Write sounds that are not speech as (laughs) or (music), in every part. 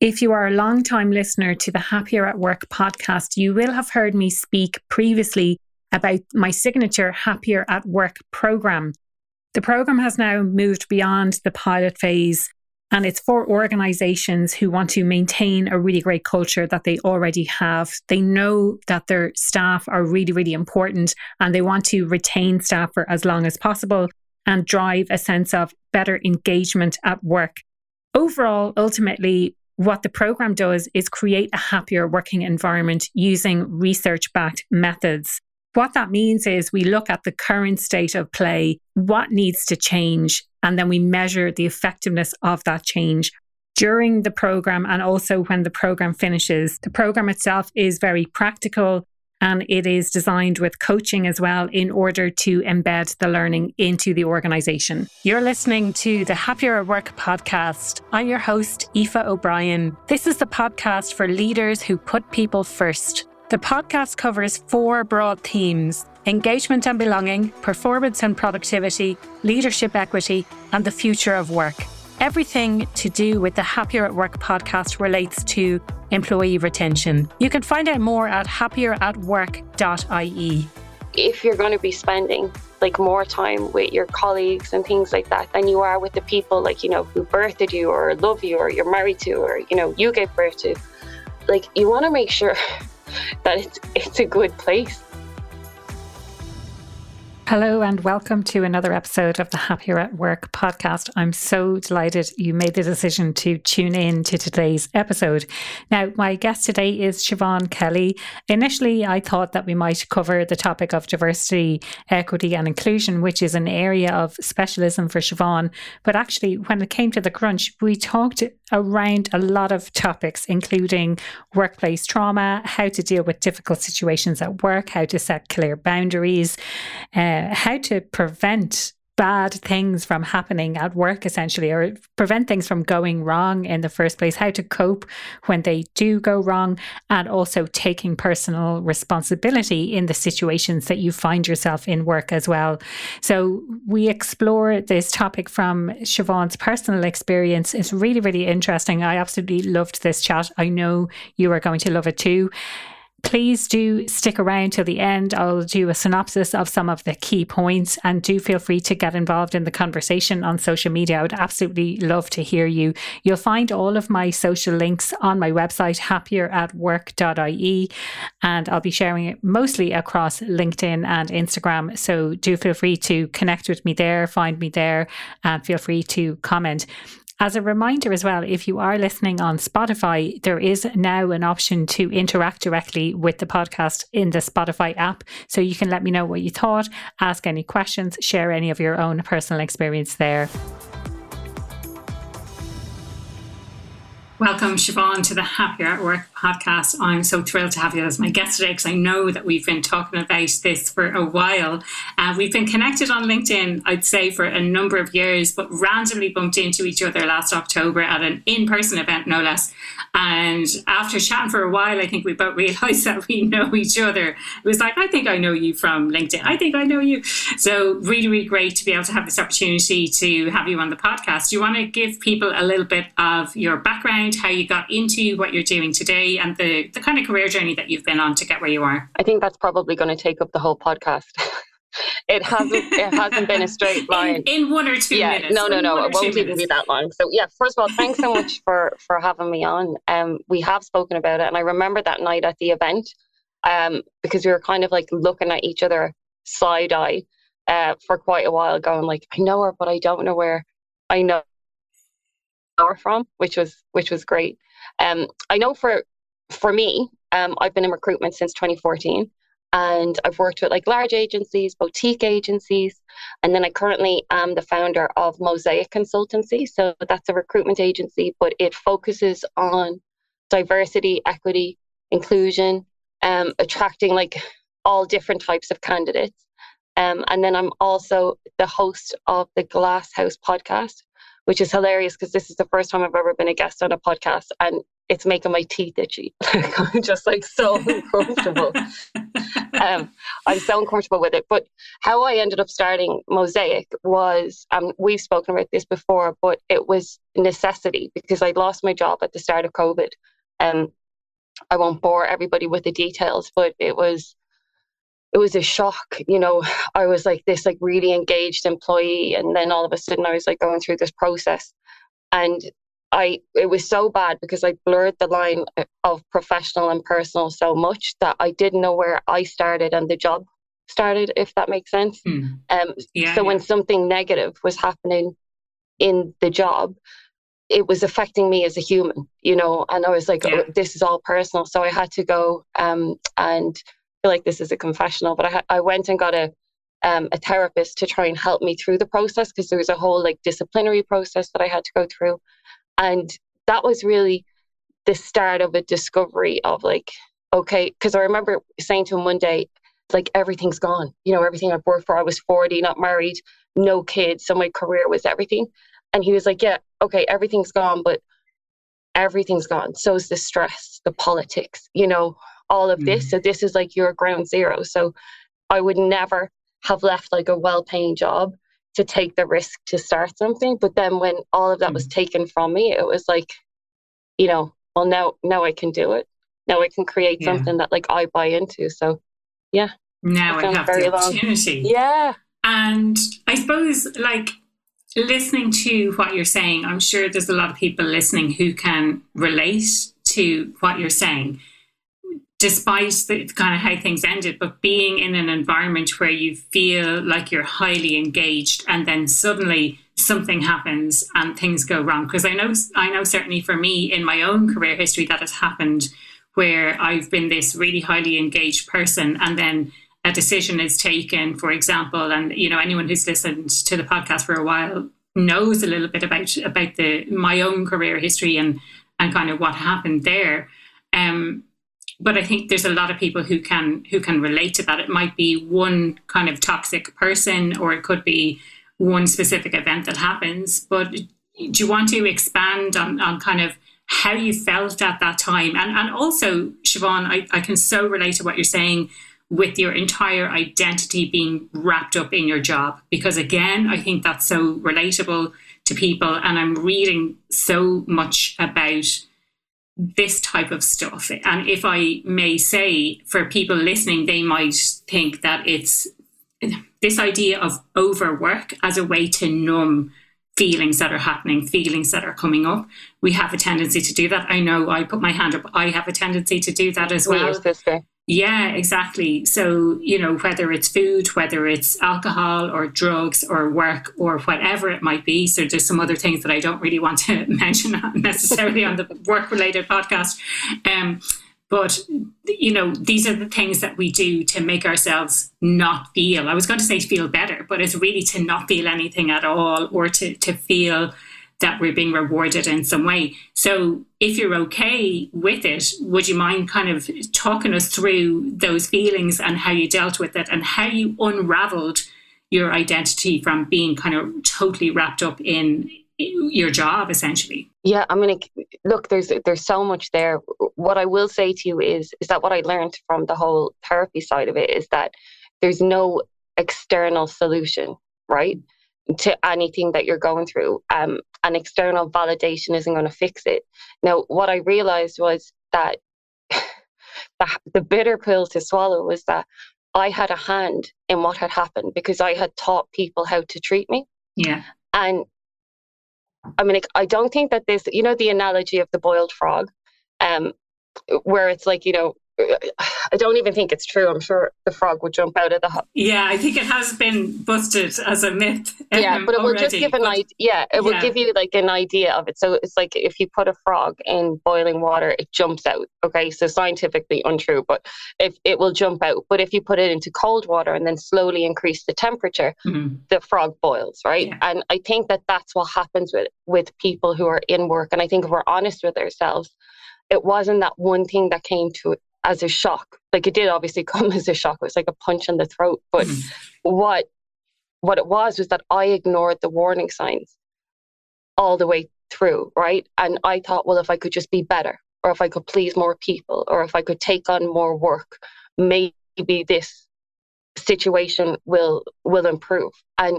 If you are a long-time listener to the Happier at Work podcast, you will have heard me speak previously about my signature Happier at Work program. The program has now moved beyond the pilot phase and it's for organizations who want to maintain a really great culture that they already have. They know that their staff are really, really important and they want to retain staff for as long as possible and drive a sense of better engagement at work. Overall, ultimately, what the program does is create a happier working environment using research backed methods. What that means is we look at the current state of play, what needs to change, and then we measure the effectiveness of that change during the program and also when the program finishes. The program itself is very practical and it is designed with coaching as well in order to embed the learning into the organization. You're listening to the Happier at Work podcast. I'm your host, Aoife O'Brien. This is the podcast for leaders who put people first. The podcast covers four broad themes engagement and belonging, performance and productivity, leadership equity, and the future of work. Everything to do with the Happier at Work podcast relates to employee retention. You can find out more at happieratwork.ie. If you're going to be spending like more time with your colleagues and things like that than you are with the people like you know who birthed you or love you or you're married to or you know you gave birth to like you want to make sure (laughs) that it's it's a good place Hello, and welcome to another episode of the Happier at Work podcast. I'm so delighted you made the decision to tune in to today's episode. Now, my guest today is Siobhan Kelly. Initially, I thought that we might cover the topic of diversity, equity, and inclusion, which is an area of specialism for Siobhan. But actually, when it came to the crunch, we talked around a lot of topics, including workplace trauma, how to deal with difficult situations at work, how to set clear boundaries. Uh, how to prevent bad things from happening at work, essentially, or prevent things from going wrong in the first place, how to cope when they do go wrong, and also taking personal responsibility in the situations that you find yourself in work as well. So, we explore this topic from Siobhan's personal experience. It's really, really interesting. I absolutely loved this chat. I know you are going to love it too please do stick around till the end. I'll do a synopsis of some of the key points and do feel free to get involved in the conversation on social media. I would absolutely love to hear you. You'll find all of my social links on my website, happieratwork.ie, and I'll be sharing it mostly across LinkedIn and Instagram. So do feel free to connect with me there, find me there, and feel free to comment. As a reminder as well, if you are listening on Spotify, there is now an option to interact directly with the podcast in the Spotify app. So you can let me know what you thought, ask any questions, share any of your own personal experience there. Welcome, Siobhan, to the Happier at Work podcast. I'm so thrilled to have you as my guest today because I know that we've been talking about this for a while. Uh, we've been connected on LinkedIn, I'd say, for a number of years, but randomly bumped into each other last October at an in person event, no less. And after chatting for a while, I think we both realized (laughs) that we know each other. It was like, I think I know you from LinkedIn. I think I know you. So, really, really great to be able to have this opportunity to have you on the podcast. Do you want to give people a little bit of your background, how you got into what you're doing today? and the, the kind of career journey that you've been on to get where you are? I think that's probably going to take up the whole podcast. (laughs) it hasn't it hasn't been a straight (laughs) line in, in one or two yeah, minutes. No, no, no, it won't even be that long. So yeah, first of all, thanks so much for for having me on. Um, we have spoken about it, and I remember that night at the event, um, because we were kind of like looking at each other side eye, uh, for quite a while, going like, I know her, but I don't know where I know her from, which was which was great. Um, I know for for me, um, I've been in recruitment since 2014 and I've worked with like large agencies, boutique agencies, and then I currently am the founder of Mosaic Consultancy. So that's a recruitment agency, but it focuses on diversity, equity, inclusion, um, attracting like all different types of candidates. Um, and then I'm also the host of the Glass House podcast, which is hilarious because this is the first time I've ever been a guest on a podcast. And it's making my teeth itchy. (laughs) I'm just like so (laughs) uncomfortable. um, I'm so uncomfortable with it. But how I ended up starting Mosaic was, um, we've spoken about this before, but it was necessity because I lost my job at the start of COVID. Um, I won't bore everybody with the details, but it was it was a shock. You know, I was like this like really engaged employee, and then all of a sudden I was like going through this process, and I it was so bad because I blurred the line of professional and personal so much that I didn't know where I started and the job started, if that makes sense. Mm. Um, yeah, so yeah. when something negative was happening in the job, it was affecting me as a human, you know, and I was like, yeah. oh, this is all personal. So I had to go um, and feel like this is a confessional, but I, I went and got a um, a therapist to try and help me through the process because there was a whole like disciplinary process that I had to go through. And that was really the start of a discovery of like, okay, because I remember saying to him one day, like everything's gone. You know, everything I've worked for. I was 40, not married, no kids. So my career was everything. And he was like, Yeah, okay, everything's gone, but everything's gone. So is the stress, the politics, you know, all of this. Mm-hmm. So this is like your ground zero. So I would never have left like a well paying job to take the risk to start something. But then when all of that mm-hmm. was taken from me, it was like, you know, well now now I can do it. Now I can create yeah. something that like I buy into. So yeah. Now I have the opportunity. Long. Yeah. And I suppose like listening to what you're saying, I'm sure there's a lot of people listening who can relate to what you're saying despite the kind of how things ended, but being in an environment where you feel like you're highly engaged and then suddenly something happens and things go wrong. Because I know I know certainly for me in my own career history that has happened where I've been this really highly engaged person and then a decision is taken, for example, and you know, anyone who's listened to the podcast for a while knows a little bit about about the my own career history and and kind of what happened there. Um, but I think there's a lot of people who can who can relate to that. It might be one kind of toxic person, or it could be one specific event that happens. But do you want to expand on, on kind of how you felt at that time? And and also, Siobhan, I, I can so relate to what you're saying with your entire identity being wrapped up in your job. Because again, I think that's so relatable to people. And I'm reading so much about this type of stuff. And if I may say, for people listening, they might think that it's this idea of overwork as a way to numb feelings that are happening, feelings that are coming up. We have a tendency to do that. I know I put my hand up. I have a tendency to do that as well. Yeah, exactly. So, you know, whether it's food, whether it's alcohol or drugs or work or whatever it might be. So, there's some other things that I don't really want to (laughs) mention necessarily on the work related podcast. Um, but, you know, these are the things that we do to make ourselves not feel. I was going to say feel better, but it's really to not feel anything at all or to, to feel that we're being rewarded in some way. So, if you're okay with it, would you mind kind of talking us through those feelings and how you dealt with it and how you unraveled your identity from being kind of totally wrapped up in your job essentially? Yeah i mean look there's there's so much there. What i will say to you is is that what i learned from the whole therapy side of it is that there's no external solution right to anything that you're going through. Um, an external validation isn't going to fix it. Now, what I realized was that (laughs) the, the bitter pill to swallow was that I had a hand in what had happened because I had taught people how to treat me. Yeah. And I mean, I don't think that this, you know, the analogy of the boiled frog, um, where it's like, you know, I don't even think it's true. I'm sure the frog would jump out of the hut. Yeah, I think it has been busted as a myth. (laughs) Yeah, um, but it will just give an idea. Yeah, it will yeah. give you like an idea of it. So it's like if you put a frog in boiling water, it jumps out. Okay, so scientifically untrue, but if it will jump out. But if you put it into cold water and then slowly increase the temperature, mm-hmm. the frog boils, right? Yeah. And I think that that's what happens with with people who are in work. And I think if we're honest with ourselves, it wasn't that one thing that came to as a shock. Like it did obviously (laughs) come as a shock. It was like a punch in the throat. But mm. what what it was was that I ignored the warning signs all the way through, right? And I thought, well, if I could just be better, or if I could please more people, or if I could take on more work, maybe this situation will will improve. And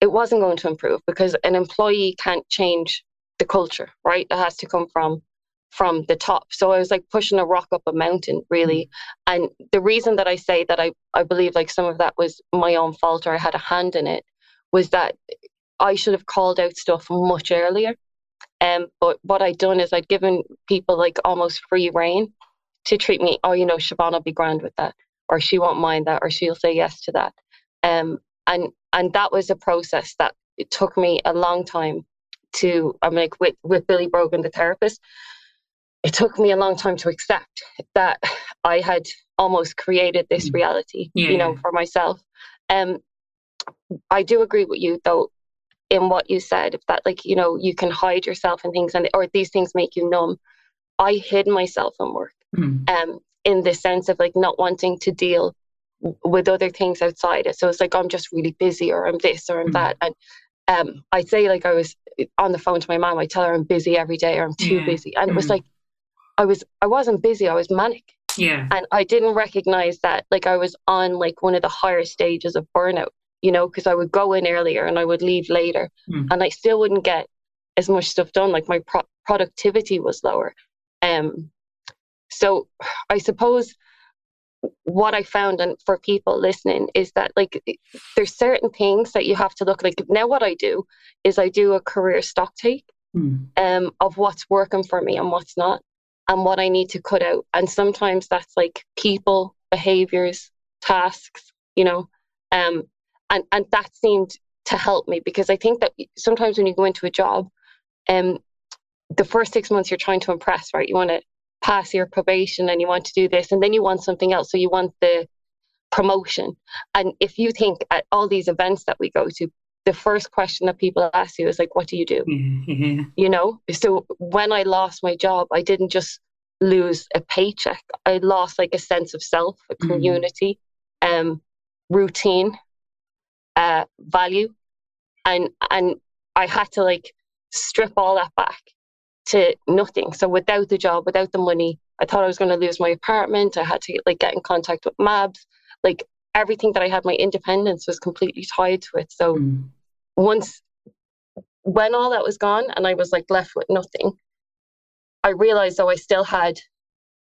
it wasn't going to improve because an employee can't change the culture, right? It has to come from from the top. So I was like pushing a rock up a mountain, really. Mm. And the reason that I say that I, I believe like some of that was my own fault or I had a hand in it was that I should have called out stuff much earlier. Um, but what I'd done is I'd given people like almost free reign to treat me, oh, you know, Siobhan will be grand with that, or she won't mind that, or she'll say yes to that. Um, and and that was a process that it took me a long time to I'm like with with Billy Brogan, the therapist, it took me a long time to accept that I had almost created this mm. reality, yeah. you know, for myself. Um, I do agree with you though in what you said that like you know you can hide yourself in things and or these things make you numb. I hid myself in work, mm. um, in the sense of like not wanting to deal with other things outside it. So it's like I'm just really busy or I'm this or I'm mm. that. And um, I'd say like I was on the phone to my mom, I tell her I'm busy every day or I'm too yeah. busy. And mm. it was mm. like I was I wasn't busy, I was manic. Yeah. And I didn't recognize that like I was on like one of the higher stages of burnout, you know, because I would go in earlier and I would leave later mm. and I still wouldn't get as much stuff done. Like my pro- productivity was lower. Um, so I suppose what I found and for people listening is that like there's certain things that you have to look like now what I do is I do a career stock take mm. um of what's working for me and what's not and what I need to cut out. And sometimes that's like people behaviors tasks you know um and and that seemed to help me because I think that sometimes when you go into a job um the first 6 months you're trying to impress right? You want to pass your probation and you want to do this and then you want something else. So you want the promotion. And if you think at all these events that we go to the first question that people ask you is like what do you do mm-hmm. you know so when i lost my job i didn't just lose a paycheck i lost like a sense of self a mm-hmm. community mm-hmm. um routine uh value and and i had to like strip all that back to nothing. So without the job, without the money, I thought I was going to lose my apartment. I had to like get in contact with MABS. Like everything that I had, my independence was completely tied to it. So mm. once when all that was gone and I was like left with nothing, I realized though I still had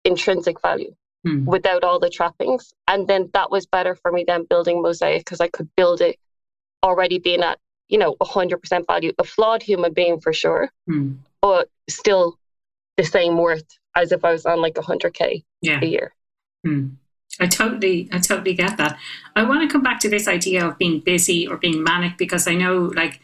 intrinsic value mm. without all the trappings. And then that was better for me than building Mosaic because I could build it already being at, you know, 100% value, a flawed human being for sure. Mm but still the same worth as if I was on like a hundred k a year. Hmm. I totally, I totally get that. I want to come back to this idea of being busy or being manic because I know, like,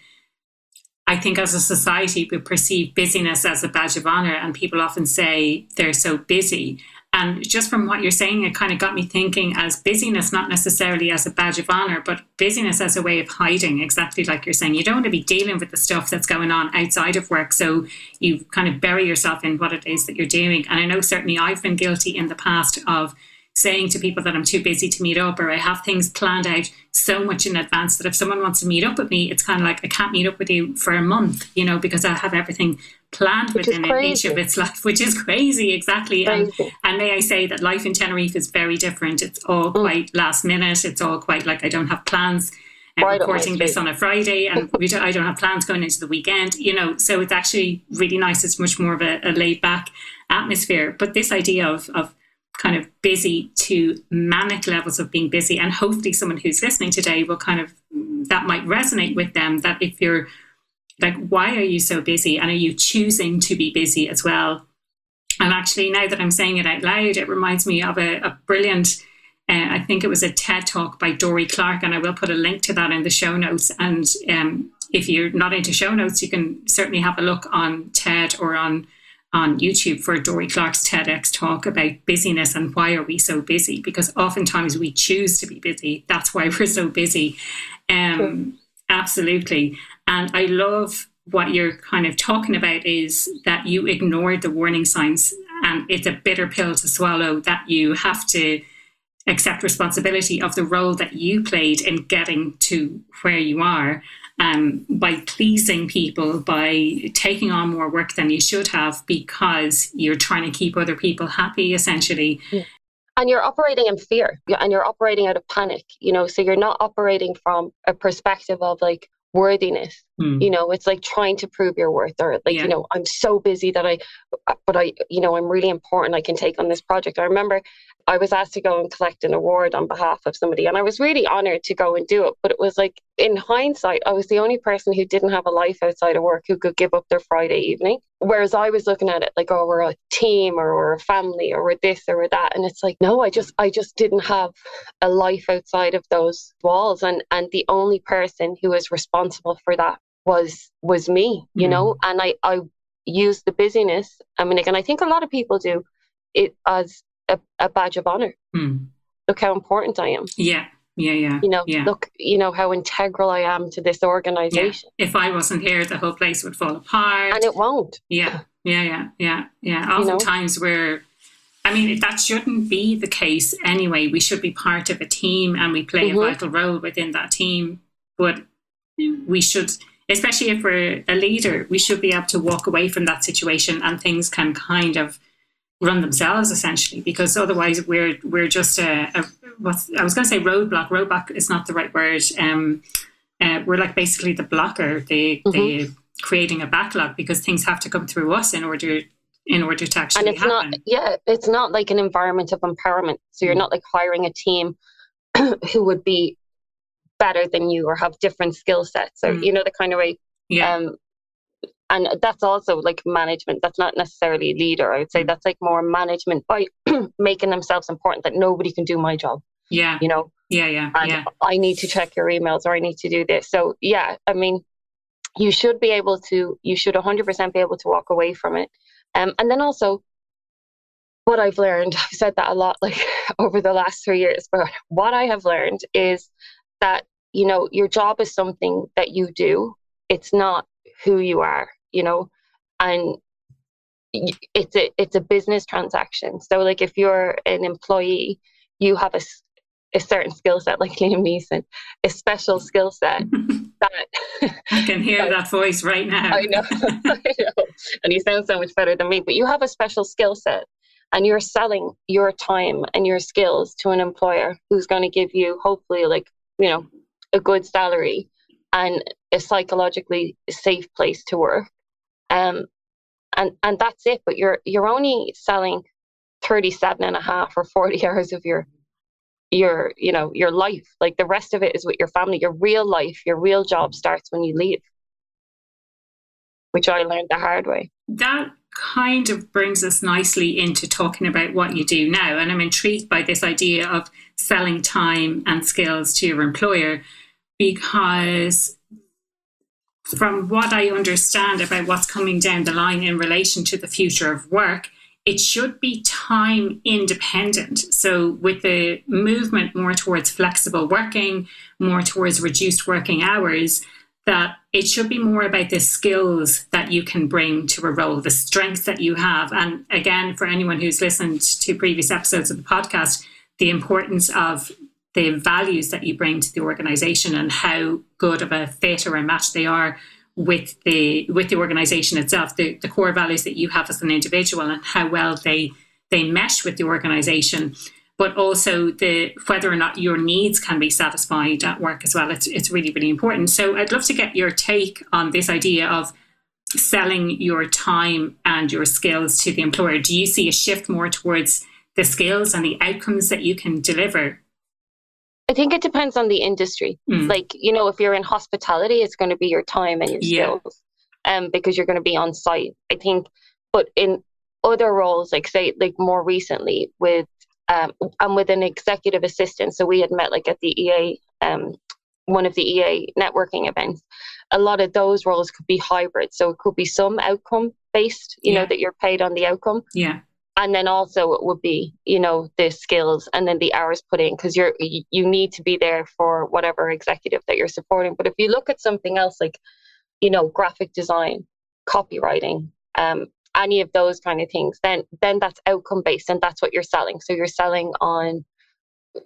I think as a society we perceive busyness as a badge of honor, and people often say they're so busy. And just from what you're saying, it kind of got me thinking as busyness, not necessarily as a badge of honor, but busyness as a way of hiding, exactly like you're saying. You don't want to be dealing with the stuff that's going on outside of work. So you kind of bury yourself in what it is that you're doing. And I know certainly I've been guilty in the past of saying to people that I'm too busy to meet up or I have things planned out so much in advance that if someone wants to meet up with me, it's kind of like I can't meet up with you for a month, you know, because I have everything planned which within each of its life, (laughs) which is crazy, exactly. Crazy. And, and may I say that life in Tenerife is very different. It's all mm. quite last minute. It's all quite like I don't have plans. I'm right recording this on a Friday, and (laughs) we don't, I don't have plans going into the weekend. You know, so it's actually really nice. It's much more of a, a laid back atmosphere. But this idea of of kind of busy to manic levels of being busy. And hopefully, someone who's listening today will kind of that might resonate with them. That if you're like, why are you so busy? And are you choosing to be busy as well? And actually, now that I'm saying it out loud, it reminds me of a, a brilliant. Uh, I think it was a TED talk by Dorie Clark, and I will put a link to that in the show notes. And um, if you're not into show notes, you can certainly have a look on TED or on on YouTube for Dorie Clark's TEDx talk about busyness and why are we so busy? Because oftentimes we choose to be busy. That's why (laughs) we're so busy. Um, Absolutely. And I love what you're kind of talking about is that you ignored the warning signs and it's a bitter pill to swallow that you have to accept responsibility of the role that you played in getting to where you are um, by pleasing people, by taking on more work than you should have because you're trying to keep other people happy, essentially. And you're operating in fear and you're operating out of panic, you know, so you're not operating from a perspective of like, worthiness mm. you know it's like trying to prove your worth or like yeah. you know i'm so busy that i but i you know i'm really important i can take on this project i remember I was asked to go and collect an award on behalf of somebody, and I was really honored to go and do it. But it was like, in hindsight, I was the only person who didn't have a life outside of work who could give up their Friday evening. Whereas I was looking at it like, oh, we're a team, or we're a family, or we're this, or we're that, and it's like, no, I just, I just didn't have a life outside of those walls, and and the only person who was responsible for that was was me, you mm. know, and I I used the busyness. I mean, again, I think a lot of people do it as a, a badge of honor. Hmm. Look how important I am. Yeah. Yeah, yeah. You know, yeah. look, you know how integral I am to this organization. Yeah. If I wasn't here, the whole place would fall apart. And it won't. Yeah, yeah, yeah, yeah, yeah. Oftentimes you know? we're I mean, that shouldn't be the case anyway. We should be part of a team and we play mm-hmm. a vital role within that team. But we should, especially if we're a leader, we should be able to walk away from that situation and things can kind of run themselves essentially because otherwise we're we're just a, a what's I was going to say roadblock roadblock is not the right word um uh, we're like basically the blocker the mm-hmm. the creating a backlog because things have to come through us in order in order to actually and it's happen. not yeah it's not like an environment of empowerment so you're mm-hmm. not like hiring a team (clears throat) who would be better than you or have different skill sets or mm-hmm. you know the kind of way yeah. um and that's also like management that's not necessarily leader i would say mm. that's like more management by (clears throat) making themselves important that nobody can do my job yeah you know yeah yeah and yeah. i need to check your emails or i need to do this so yeah i mean you should be able to you should 100% be able to walk away from it um, and then also what i've learned (laughs) i've said that a lot like (laughs) over the last three years but what i have learned is that you know your job is something that you do it's not who you are you know, and it's a it's a business transaction. So like if you're an employee, you have a, a certain skill set, (laughs) like Liam Neeson, a special skill set (laughs) that I can hear that, (laughs) that voice right now. I know, I know, and he sounds so much better than me. But you have a special skill set, and you're selling your time and your skills to an employer who's going to give you hopefully like you know a good salary and a psychologically safe place to work um, and and that's it. But you're you're only selling 37 and a half or 40 (laughs) hours of your your you know your life. Like the rest of it is with your family. Your real life, your real job starts when you leave, which I learned the hard way. That kind of brings us nicely into talking about what you do now. And I'm intrigued by this idea of selling time and skills to your employer because from what I understand about what's coming down the line in relation to the future of work, it should be time independent. So, with the movement more towards flexible working, more towards reduced working hours, that it should be more about the skills that you can bring to a role, the strengths that you have. And again, for anyone who's listened to previous episodes of the podcast, the importance of the values that you bring to the organization and how good of a fit or a match they are with the with the organization itself the, the core values that you have as an individual and how well they they mesh with the organization but also the whether or not your needs can be satisfied at work as well it's, it's really really important so i'd love to get your take on this idea of selling your time and your skills to the employer do you see a shift more towards the skills and the outcomes that you can deliver I think it depends on the industry. Mm. Like, you know, if you're in hospitality, it's going to be your time and your skills. Yeah. Um, because you're going to be on site. I think, but in other roles, like say, like more recently with um, and with an executive assistant. So we had met like at the EA, um, one of the EA networking events. A lot of those roles could be hybrid. So it could be some outcome based, you yeah. know, that you're paid on the outcome. Yeah and then also it would be you know the skills and then the hours put in because you're you need to be there for whatever executive that you're supporting but if you look at something else like you know graphic design copywriting um any of those kind of things then then that's outcome based and that's what you're selling so you're selling on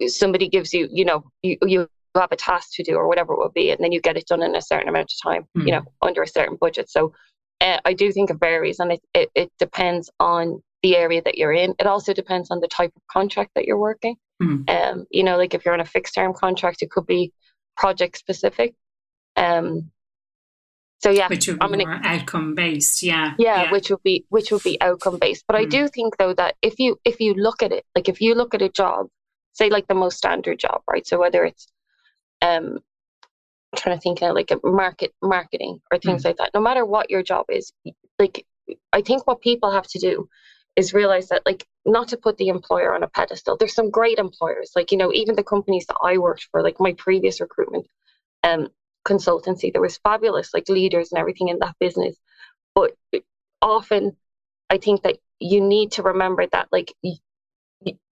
somebody gives you, you know, you, you have a task to do or whatever it will be, and then you get it done in a certain amount of time, mm. you know, under a certain budget. So uh, I do think it varies and it, it, it, depends on the area that you're in. It also depends on the type of contract that you're working. Mm. Um, you know, like if you're on a fixed term contract, it could be project specific. Um, so yeah, which would be I'm more outcome based. Yeah, yeah, yeah, which would be which would be outcome based. But mm. I do think though that if you if you look at it, like if you look at a job, say like the most standard job, right? So whether it's um I'm trying to think of like a market marketing or things mm. like that, no matter what your job is, like I think what people have to do is realize that like not to put the employer on a pedestal. There's some great employers, like you know, even the companies that I worked for, like my previous recruitment um consultancy, there was fabulous like leaders and everything in that business. But often I think that you need to remember that like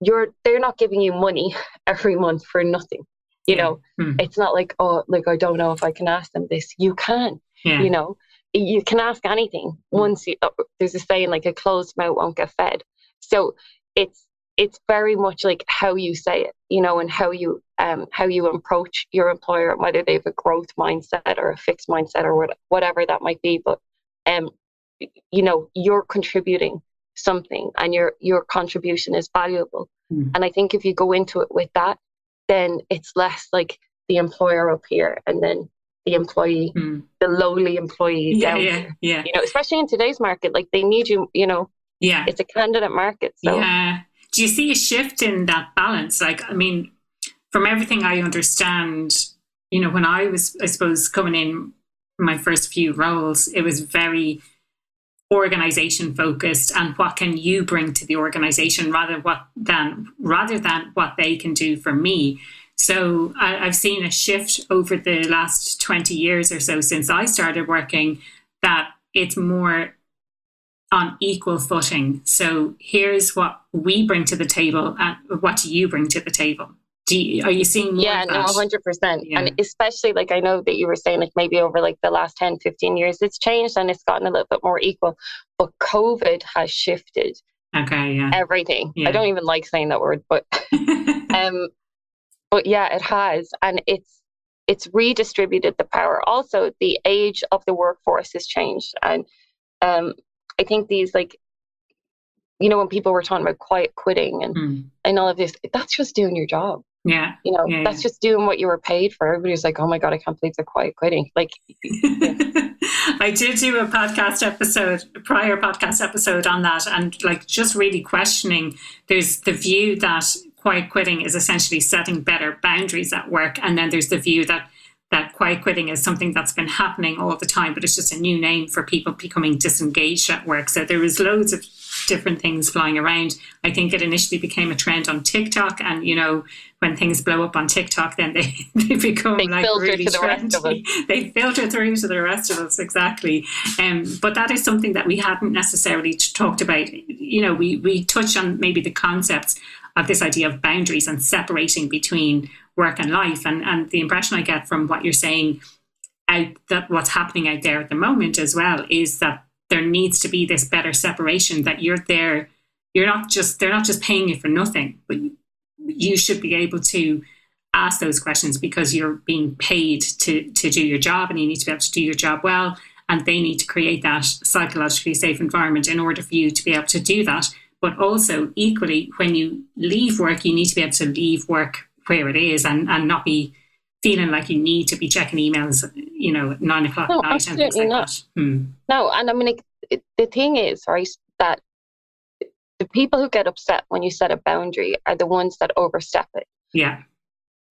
you're they're not giving you money (laughs) every month for nothing you know hmm. it's not like oh like i don't know if i can ask them this you can yeah. you know you can ask anything hmm. once you uh, there's a saying like a closed mouth won't get fed so it's it's very much like how you say it you know and how you um how you approach your employer whether they have a growth mindset or a fixed mindset or what, whatever that might be but um you know you're contributing something and your your contribution is valuable mm. and i think if you go into it with that then it's less like the employer up here and then the employee mm. the lowly employee yeah, down yeah, here. yeah you know especially in today's market like they need you you know yeah it's a candidate market so yeah do you see a shift in that balance? Like i mean from everything i understand you know when i was i suppose coming in my first few roles it was very organization focused and what can you bring to the organization rather what than rather than what they can do for me. So I, have seen a shift over the last 20 years or so since i started working that it's more on equal footing. So here's what we bring to the table and what do you bring to the table? You, are you seeing yeah no 100% yeah. and especially like i know that you were saying like maybe over like the last 10 15 years it's changed and it's gotten a little bit more equal but covid has shifted okay yeah. everything. Yeah. i don't even like saying that word but (laughs) um but yeah it has. And it's it's redistributed the power. Also the age of the workforce has changed. And um i think these like you know when people were talking about quiet quitting and mm. and all of this that's just doing your job yeah. You know, yeah, that's yeah. just doing what you were paid for. Everybody's like, oh my God, I can't believe they're quiet quitting. Like, yeah. (laughs) I did do a podcast episode, a prior podcast episode on that, and like just really questioning there's the view that quiet quitting is essentially setting better boundaries at work. And then there's the view that that quiet quitting is something that's been happening all the time, but it's just a new name for people becoming disengaged at work. So there was loads of different things flying around. I think it initially became a trend on TikTok, and you know when things blow up on TikTok, then they, (laughs) they become they like really the trendy. (laughs) They filter through to the rest of us exactly. Um, but that is something that we hadn't necessarily talked about. You know, we we touch on maybe the concepts of this idea of boundaries and separating between work and life. And, and the impression I get from what you're saying out that what's happening out there at the moment as well is that there needs to be this better separation that you're there you're not just they're not just paying you for nothing but you should be able to ask those questions because you're being paid to to do your job and you need to be able to do your job well and they need to create that psychologically safe environment in order for you to be able to do that but also equally when you leave work you need to be able to leave work where it is and, and not be feeling like you need to be checking emails, you know, nine o'clock no, at night absolutely like not. Hmm. No, and I mean, it, it, the thing is, right, that the people who get upset when you set a boundary are the ones that overstep it. Yeah.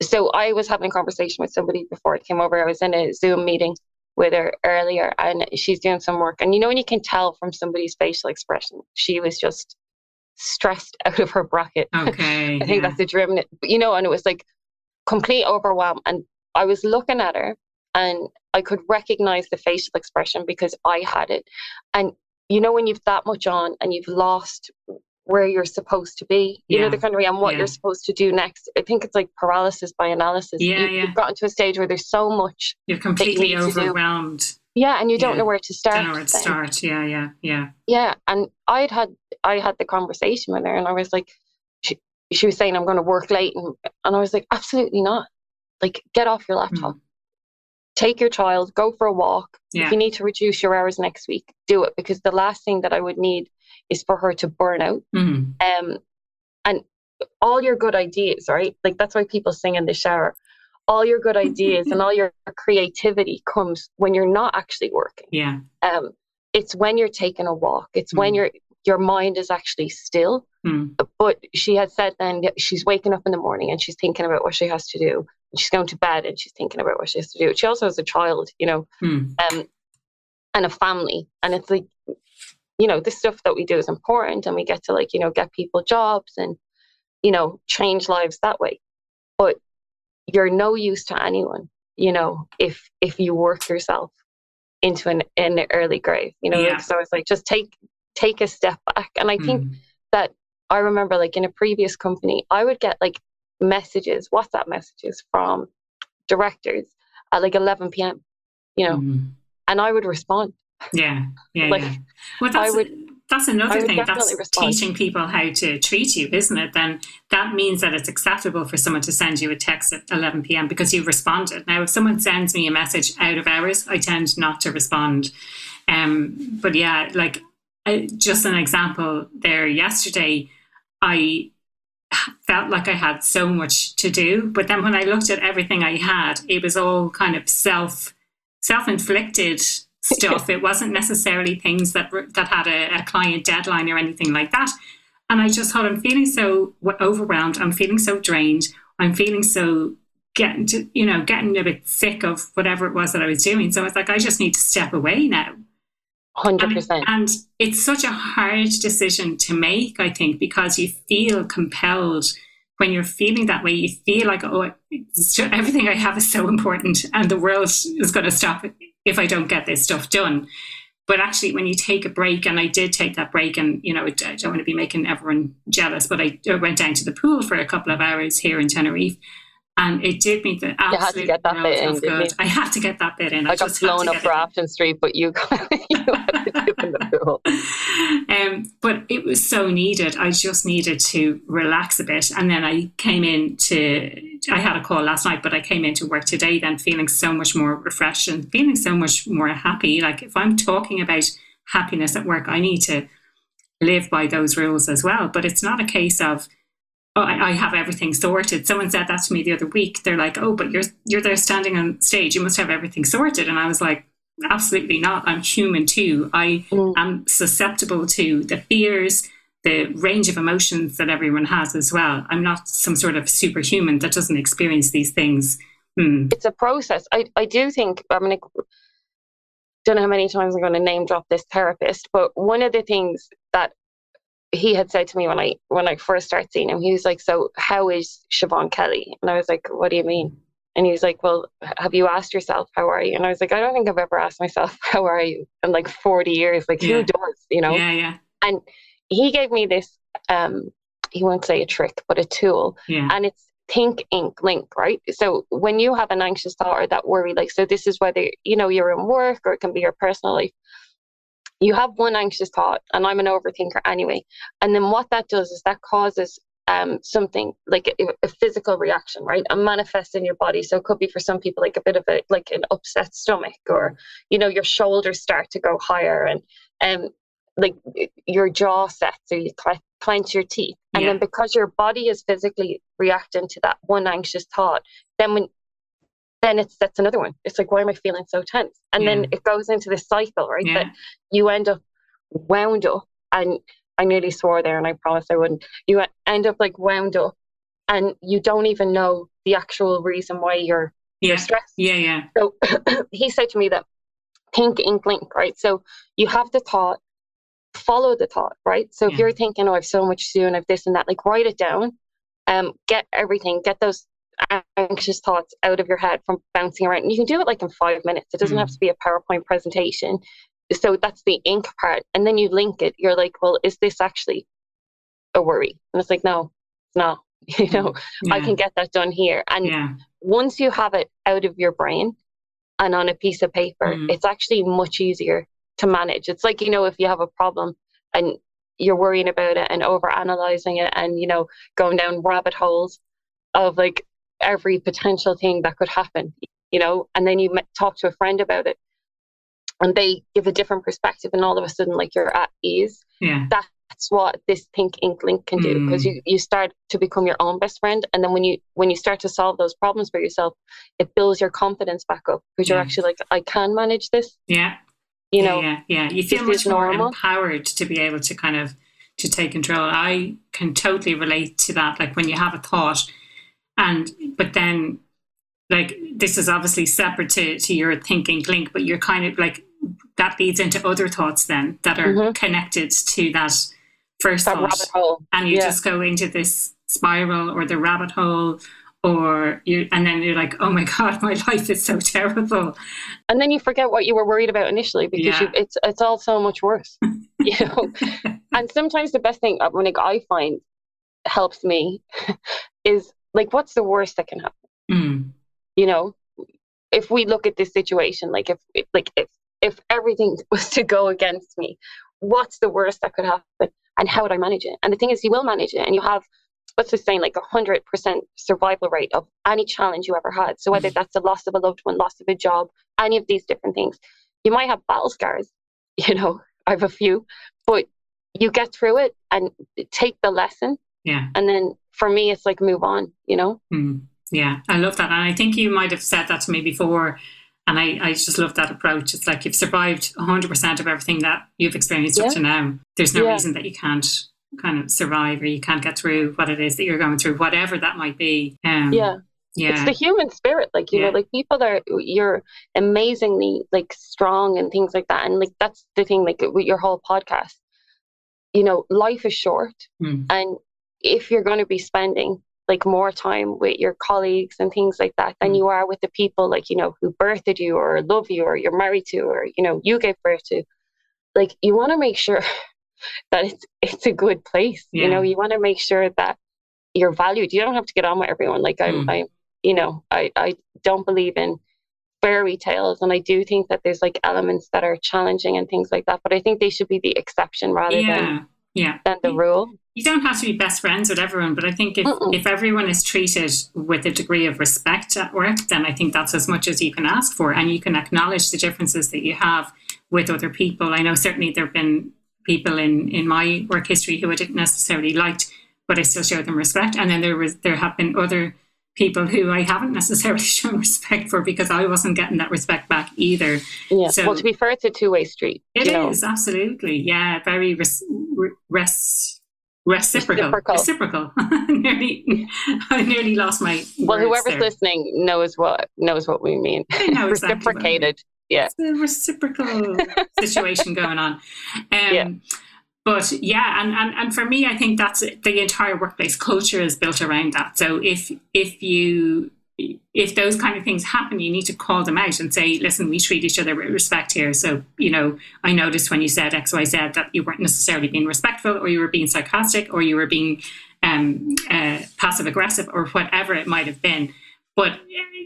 So I was having a conversation with somebody before it came over. I was in a Zoom meeting with her earlier, and she's doing some work. And you know, when you can tell from somebody's facial expression, she was just stressed (laughs) out of her bracket. (laughs) Okay. I think yeah. that's the driven, you know, and it was like complete overwhelm. And I was looking at her and I could recognize the facial expression because I had it. And you know, when you've that much on and you've lost where you're supposed to be, you yeah. know, the country and what yeah. you're supposed to do next. I think it's like paralysis by analysis. Yeah, you, yeah. You've gotten to a stage where there's so much. You're completely you overwhelmed. Yeah, and you don't know where to start. Don't know where to start. Yeah, yeah, yeah. Yeah, and I'd had I had the conversation with her, and I was like, she was saying, I'm going to work late. And, and I was like, absolutely not. Like, get off your laptop. Mm. Take your child, go for a walk. Yeah. If you need to reduce your hours next week, do it because the last thing that I would need is for her to burn out. Mm. Um, and all your good ideas, right? Like, that's why people sing in the shower. All your good ideas and all your creativity comes when you're not actually working. Yeah. Um, it's when you're taking a walk. It's mm. when you're your mind is actually still. Mm. But she had said then she's waking up in the morning and she's thinking about what she has to do. She's going to bed and she's thinking about what she has to do. She also has a child, you know, mm. um, and a family. And it's like, you know, the stuff that we do is important and we get to like, you know, get people jobs and, you know, change lives that way. But you're no use to anyone, you know, if if you work yourself into an an early grave. You know, yeah. so it's like just take take a step back. And I think mm. that I remember like in a previous company, I would get like messages, WhatsApp messages from directors at like 11 p.m., you know, mm. and I would respond. Yeah. Yeah. (laughs) like, yeah. Well, that's, would, that's another thing. That's respond. teaching people how to treat you, isn't it? Then that means that it's acceptable for someone to send you a text at 11 p.m. because you responded. Now, if someone sends me a message out of hours, I tend not to respond. Um, but yeah, like just an example there yesterday, I felt like I had so much to do, but then when I looked at everything I had, it was all kind of self self inflicted stuff. (laughs) it wasn't necessarily things that that had a, a client deadline or anything like that. And I just thought, I'm feeling so overwhelmed. I'm feeling so drained. I'm feeling so getting to, you know, getting a bit sick of whatever it was that I was doing. So I was like, I just need to step away now. 100%. And, and, it's such a hard decision to make, I think, because you feel compelled when you're feeling that way. You feel like, oh, everything I have is so important and the world is going to stop if I don't get this stuff done. But actually, when you take a break, and I did take that break, and you know, I don't want to be making everyone jealous, but I went down to the pool for a couple of hours here in Tenerife and it did me the absolute you had to get that bit in, good. I had to get that bit in. I, I got blown up for Afton Street, but you (laughs) got, you had to dip in the pool. (laughs) Um, but it was so needed. I just needed to relax a bit, and then I came in to. I had a call last night, but I came into work today then feeling so much more refreshed and feeling so much more happy. Like if I'm talking about happiness at work, I need to live by those rules as well. But it's not a case of oh, I, I, have everything sorted. Someone said that to me the other week. They're like, oh, but you're you're there standing on stage. You must have everything sorted. And I was like, absolutely not. I'm human too. I mm. am susceptible to the fears, the range of emotions that everyone has as well. I'm not some sort of superhuman that doesn't experience these things. Hmm. It's a process. I, I do think, I'm gonna don't know how many times I'm going to name drop this therapist, but one of the things he had said to me when I when I first started seeing him, he was like, "So how is Siobhan Kelly?" And I was like, "What do you mean?" And he was like, "Well, have you asked yourself how are you?" And I was like, "I don't think I've ever asked myself (laughs) how are you in like forty years. Like yeah. who does? You know?" Yeah, yeah. And he gave me this. um He won't say a trick, but a tool, yeah. and it's think ink link right so when you have an anxious thought or that worry like so this is whether you know you're in work or it can be your personal life you have one anxious thought, and I'm an overthinker anyway. And then what that does is that causes um, something like a, a, physical reaction, right? And manifest in your body. So it could be for some people like a bit of a like an upset stomach, or you know your shoulders start to go higher, and um, like your jaw sets, or you cl- clench your teeth, and yeah. then because your body is physically reacting to that one anxious thought, then when then it's that's another one. It's like, why am I feeling so tense? And yeah. then it goes into this cycle, right? Yeah. That you end up wound up and I nearly swore there and I promised I wouldn't. You end up like wound up and you don't even know the actual reason why you're, yeah. you're stressed. Yeah, yeah. So (clears throat) he said to me that think, ink, link, right? So you have the thought, follow the thought, right? So if you're thinking, oh, I have so much to do and I have this and that, like write it down. Um, get everything, get those anxious thoughts out of your head from bouncing around. And you can do it like in five minutes. It doesn't mm. have to be a PowerPoint presentation. So that's the ink part. And then you link it. You're like, well, is this actually a worry? And it's like, no, it's not. (laughs) You know, yeah. I can get that done here. And yeah. once you have it out of your brain and on a piece of paper, mm. it's actually much easier to manage. It's like, you know, if you have a problem and you're worrying about it and over analyzing it and you know going down rabbit holes of like every potential thing that could happen you know? And then you talk to a friend about it and they give a different perspective and all of a sudden like you're at ease. Yeah. That's what this think ink link can do because mm. you, you start to become your own best friend and then when you when you start to solve those problems for yourself it builds your confidence back up because you're actually like i can manage this. Yeah. You know? yeah yeah. You feel much more empowered to be able to kind of to take control. I can totally relate to that like when you have a thought and but then like this is obviously separate to, to your thinking link but you're kind of like that leads into other thoughts then that are mm-hmm. connected to that first that thought and you yeah. just go into this spiral or the rabbit hole or you and then you're like oh my (laughs) god my life is so terrible and then you forget what you were worried about initially because yeah. you, it's it's all so much worse (laughs) you know and sometimes the best thing uh, when like, i find helps me (laughs) is like what's the worst that can happen mm. you know if we look at this situation like if like if if everything (laughs) was to go against me what's the worst that could happen and how would i manage it and the thing is you will manage it and you have what's the saying like a hundred percent survival rate of any challenge you ever had so whether mm. that's the loss of a loved one loss of a job any of these different things you might have battle scars (laughs) you know i have a few but you get through it and take the lesson yeah and then for me, it's like move on, you know? Mm, yeah, I love that. And I think you might have said that to me before. And I, I just love that approach. It's like you've survived 100% of everything that you've experienced yeah. up to now. There's no yeah. reason that you can't kind of survive or you can't get through what it is that you're going through, whatever that might be. Um, yeah. Yeah. It's the human spirit. Like, you yeah. know, like people are, you're amazingly like strong and things like that. And like, that's the thing, like with your whole podcast, you know, life is short mm. and if you're going to be spending like more time with your colleagues and things like that than mm. you are with the people like you know who birthed you or love you or you're married to or you know you gave birth to like you want to make sure (laughs) that it's it's a good place yeah. you know you want to make sure that you're valued you don't have to get on with everyone like i'm mm. i you know i i don't believe in fairy tales and i do think that there's like elements that are challenging and things like that but i think they should be the exception rather yeah. than yeah. than the rule you don't have to be best friends with everyone, but I think if, if everyone is treated with a degree of respect at work, then I think that's as much as you can ask for. And you can acknowledge the differences that you have with other people. I know certainly there have been people in, in my work history who I didn't necessarily liked, but I still showed them respect. And then there was there have been other people who I haven't necessarily (laughs) shown respect for because I wasn't getting that respect back either. Yeah. So, well, to be fair, it's a two way street. It is know? absolutely. Yeah. Very res, res Reciprocal. Reciprocal. Reciprocal. (laughs) nearly, I nearly lost my. Well, whoever's there. listening knows what knows what we mean. Reciprocated. yeah. It's a reciprocal (laughs) situation going on. Um, yeah. But yeah, and, and and for me, I think that's the entire workplace culture is built around that. So if if you if those kind of things happen, you need to call them out and say, listen, we treat each other with respect here. So, you know, I noticed when you said X, Y, Z that you weren't necessarily being respectful or you were being sarcastic or you were being um, uh, passive aggressive or whatever it might have been. But,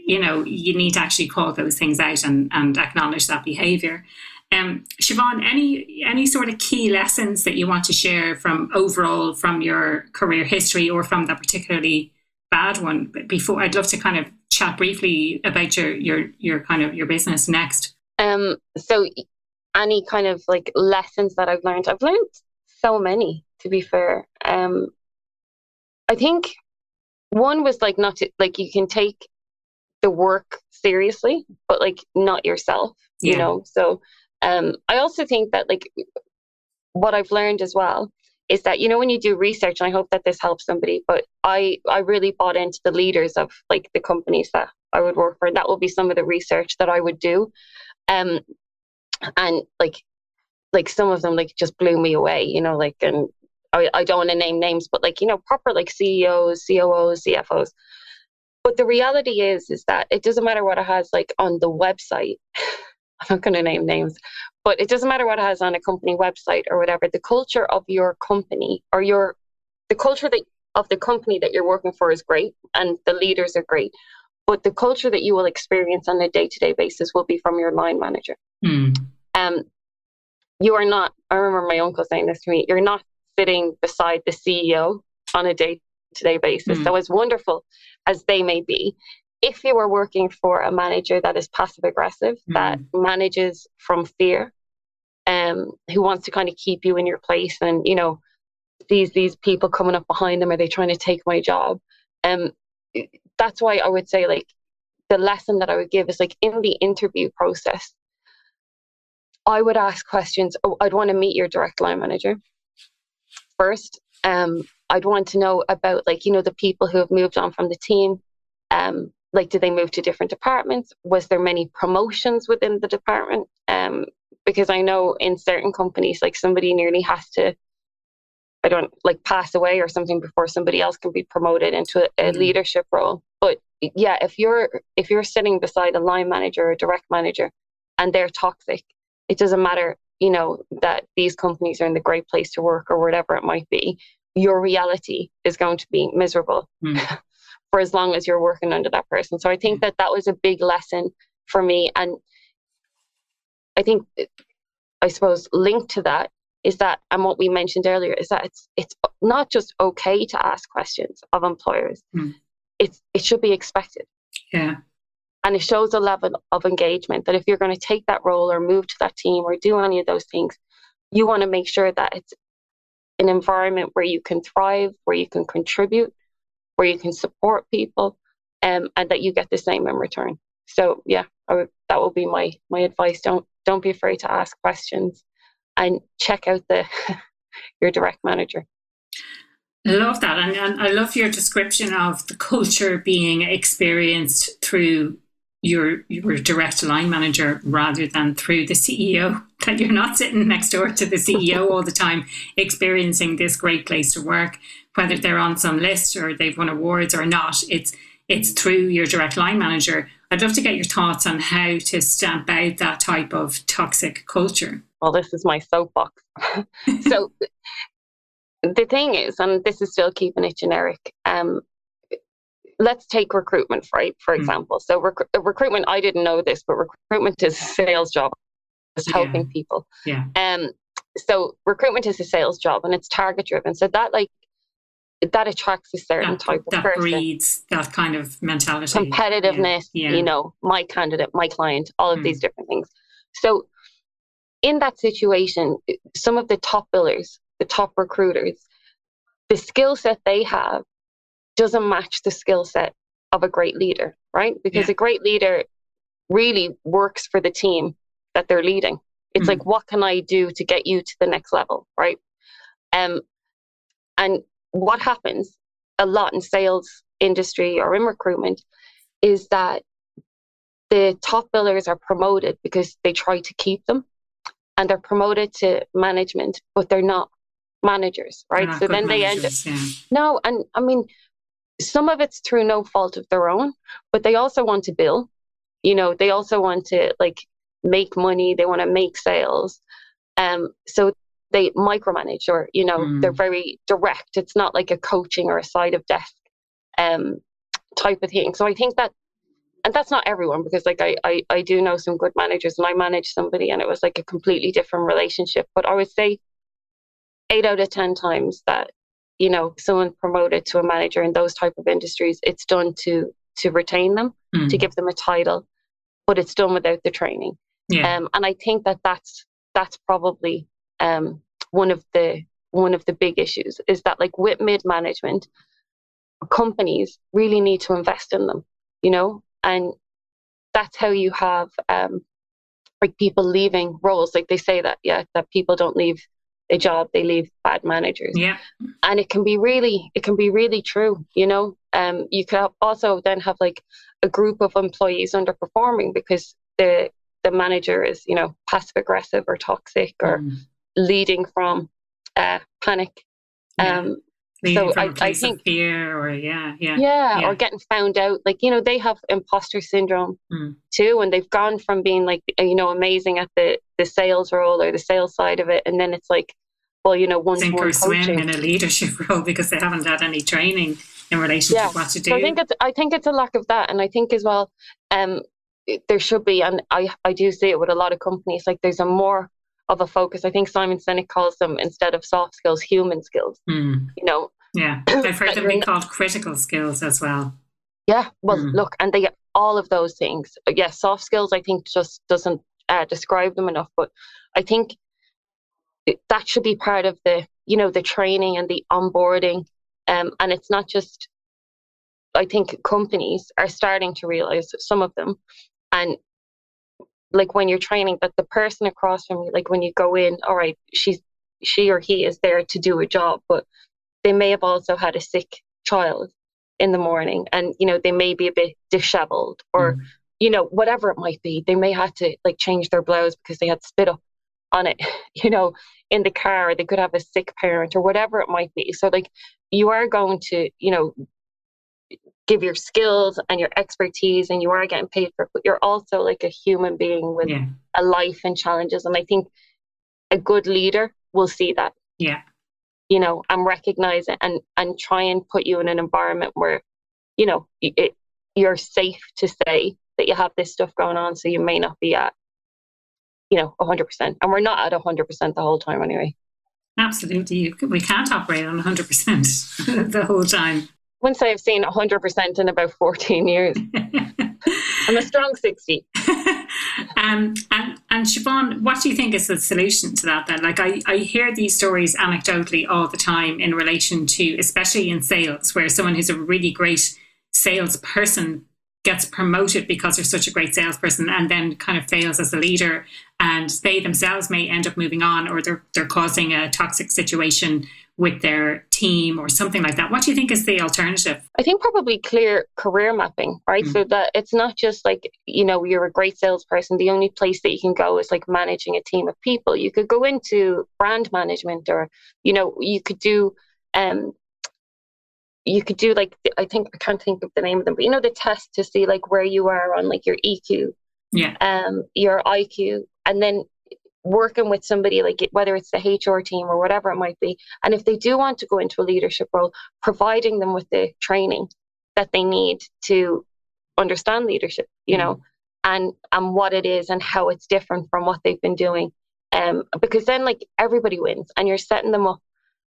you know, you need to actually call those things out and, and acknowledge that behavior. Um, Siobhan, any any sort of key lessons that you want to share from overall from your career history or from that particularly bad one. But before, I'd love to kind of chat briefly about your your your kind of your business next. Um. So, any kind of like lessons that I've learned, I've learned so many. To be fair, um, I think one was like not to like you can take the work seriously, but like not yourself. Yeah. You know. So, um, I also think that like what I've learned as well is that you know when you do research and i hope that this helps somebody but i i really bought into the leaders of like the companies that i would work for and that will be some of the research that i would do. Um and like like some of them like just blew me away you know like and i, I don't want to name names but like you know proper like ceos coos cfos but the reality is is that it doesn't matter what it has like on the website. (laughs) I'm not going to name names but it doesn't matter what it has on a company website or whatever. The culture of your company or your the culture that of the company that you're working for is great and the leaders are great. But the culture that you will experience on a day to day basis will be from your line manager. Mm. Um, you are not, I remember my uncle saying this to me, you're not sitting beside the CEO on a day to day basis. Mm. So, as wonderful as they may be, if you are working for a manager that is passive aggressive, mm. that manages from fear, um, who wants to kind of keep you in your place and, you know, these these people coming up behind them, are they trying to take my job? Um, that's why I would say like the lesson that I would give is like in the interview process, I would ask questions. Oh, I'd want to meet your direct line manager first. Um, I'd want to know about like, you know, the people who have moved on from the team. Um, like, did they move to different departments? Was there many promotions within the department? Um, because I know in certain companies, like somebody nearly has to, I don't like pass away or something before somebody else can be promoted into a, a mm-hmm. leadership role. But yeah, if you're if you're sitting beside a line manager or a direct manager and they're toxic, it doesn't matter, you know, that these companies are in the great place to work or whatever it might be. Your reality is going to be miserable mm. (laughs) for as long as you're working under that person. So I think mm. that that was a big lesson for me. And I think, I suppose, linked to that is that, and what we mentioned earlier, is that it's it's not just okay to ask questions of employers. Mm. It's it should be expected. Yeah. And it shows a level of engagement that if you're going to take that role or move to that team or do any of those things, you want to make sure that it's an environment where you can thrive, where you can contribute, where you can support people, um, and that you get the same in return. So yeah, would, that will be my my advice. Don't don't be afraid to ask questions, and check out the (laughs) your direct manager. I love that, and, and I love your description of the culture being experienced through your your direct line manager rather than through the CEO. That you're not sitting next door to the CEO (laughs) all the time, experiencing this great place to work, whether they're on some list or they've won awards or not. It's it's through your direct line manager. I'd love to get your thoughts on how to stamp out that type of toxic culture. Well, this is my soapbox. (laughs) so (laughs) the thing is, and this is still keeping it generic, um, let's take recruitment right for hmm. example mm. so rec- recruitment i didn't know this but recruitment is a sales job it's helping yeah. people yeah um so recruitment is a sales job and it's target driven so that like that attracts a certain that, type of that person. breeds that kind of mentality competitiveness yeah. Yeah. you know my candidate my client all of mm. these different things so in that situation some of the top billers the top recruiters the skill set they have doesn't match the skill set of a great leader, right? Because yeah. a great leader really works for the team that they're leading. It's mm-hmm. like, what can I do to get you to the next level, right? Um, and what happens a lot in sales industry or in recruitment is that the top billers are promoted because they try to keep them and they're promoted to management, but they're not managers, right? So then they end up, yeah. no, and I mean, some of it's through no fault of their own, but they also want to bill. You know, they also want to like make money, they want to make sales. Um, so they micromanage or, you know, mm. they're very direct. It's not like a coaching or a side of desk um type of thing. So I think that and that's not everyone because like I, I I do know some good managers and I managed somebody and it was like a completely different relationship. But I would say eight out of ten times that you know someone promoted to a manager in those type of industries it's done to to retain them mm. to give them a title but it's done without the training yeah. um, and i think that that's that's probably um, one of the one of the big issues is that like with mid management companies really need to invest in them you know and that's how you have um, like people leaving roles like they say that yeah that people don't leave a job, they leave bad managers. Yeah. And it can be really, it can be really true, you know. Um, you could also then have like a group of employees underperforming because the the manager is, you know, passive aggressive or toxic or mm. leading from uh, panic. Yeah. Um, so I, I, think fear or yeah, yeah, yeah, yeah, or getting found out. Like you know, they have imposter syndrome mm. too, and they've gone from being like you know amazing at the the sales role or the sales side of it, and then it's like, well, you know, one sink or swim in a leadership (laughs) role because they haven't had any training in relation yeah. to what to do. So I think it's I think it's a lack of that, and I think as well, um, there should be, and I I do see it with a lot of companies. Like there's a more of a focus. I think Simon Sinek calls them instead of soft skills, human skills. Mm. You know. Yeah, (clears throat) I've heard them be called critical skills as well. Yeah, well, mm. look, and they get all of those things. Yes, yeah, soft skills. I think just doesn't uh, describe them enough, but I think that should be part of the you know the training and the onboarding. Um, and it's not just. I think companies are starting to realize some of them, and like when you're training that the person across from you, like when you go in, all right, she's she or he is there to do a job, but they may have also had a sick child in the morning and you know they may be a bit disheveled or mm. you know whatever it might be they may have to like change their blouse because they had spit up on it (laughs) you know in the car or they could have a sick parent or whatever it might be so like you are going to you know give your skills and your expertise and you are getting paid for it, but you're also like a human being with yeah. a life and challenges. And I think a good leader will see that. Yeah. You know, and recognize it and and try and put you in an environment where, you know, it, you're safe to say that you have this stuff going on. So you may not be at, you know, 100%. And we're not at 100% the whole time anyway. Absolutely. We can't operate on 100% (laughs) the whole time wouldn't I've seen 100% in about 14 years. (laughs) I'm a strong 60. (laughs) um, and, and Siobhan, what do you think is the solution to that then? Like, I, I hear these stories anecdotally all the time in relation to, especially in sales, where someone who's a really great salesperson gets promoted because they're such a great salesperson and then kind of fails as a leader and they themselves may end up moving on or they're, they're causing a toxic situation with their team or something like that. What do you think is the alternative? I think probably clear career mapping, right? Mm. So that it's not just like, you know, you're a great salesperson. The only place that you can go is like managing a team of people. You could go into brand management or, you know, you could do um you could do like I think I can't think of the name of them, but you know the test to see like where you are on like your EQ, yeah, um, your IQ, and then working with somebody like whether it's the HR team or whatever it might be. And if they do want to go into a leadership role, providing them with the training that they need to understand leadership, you mm-hmm. know, and and what it is and how it's different from what they've been doing. Um, because then like everybody wins and you're setting them up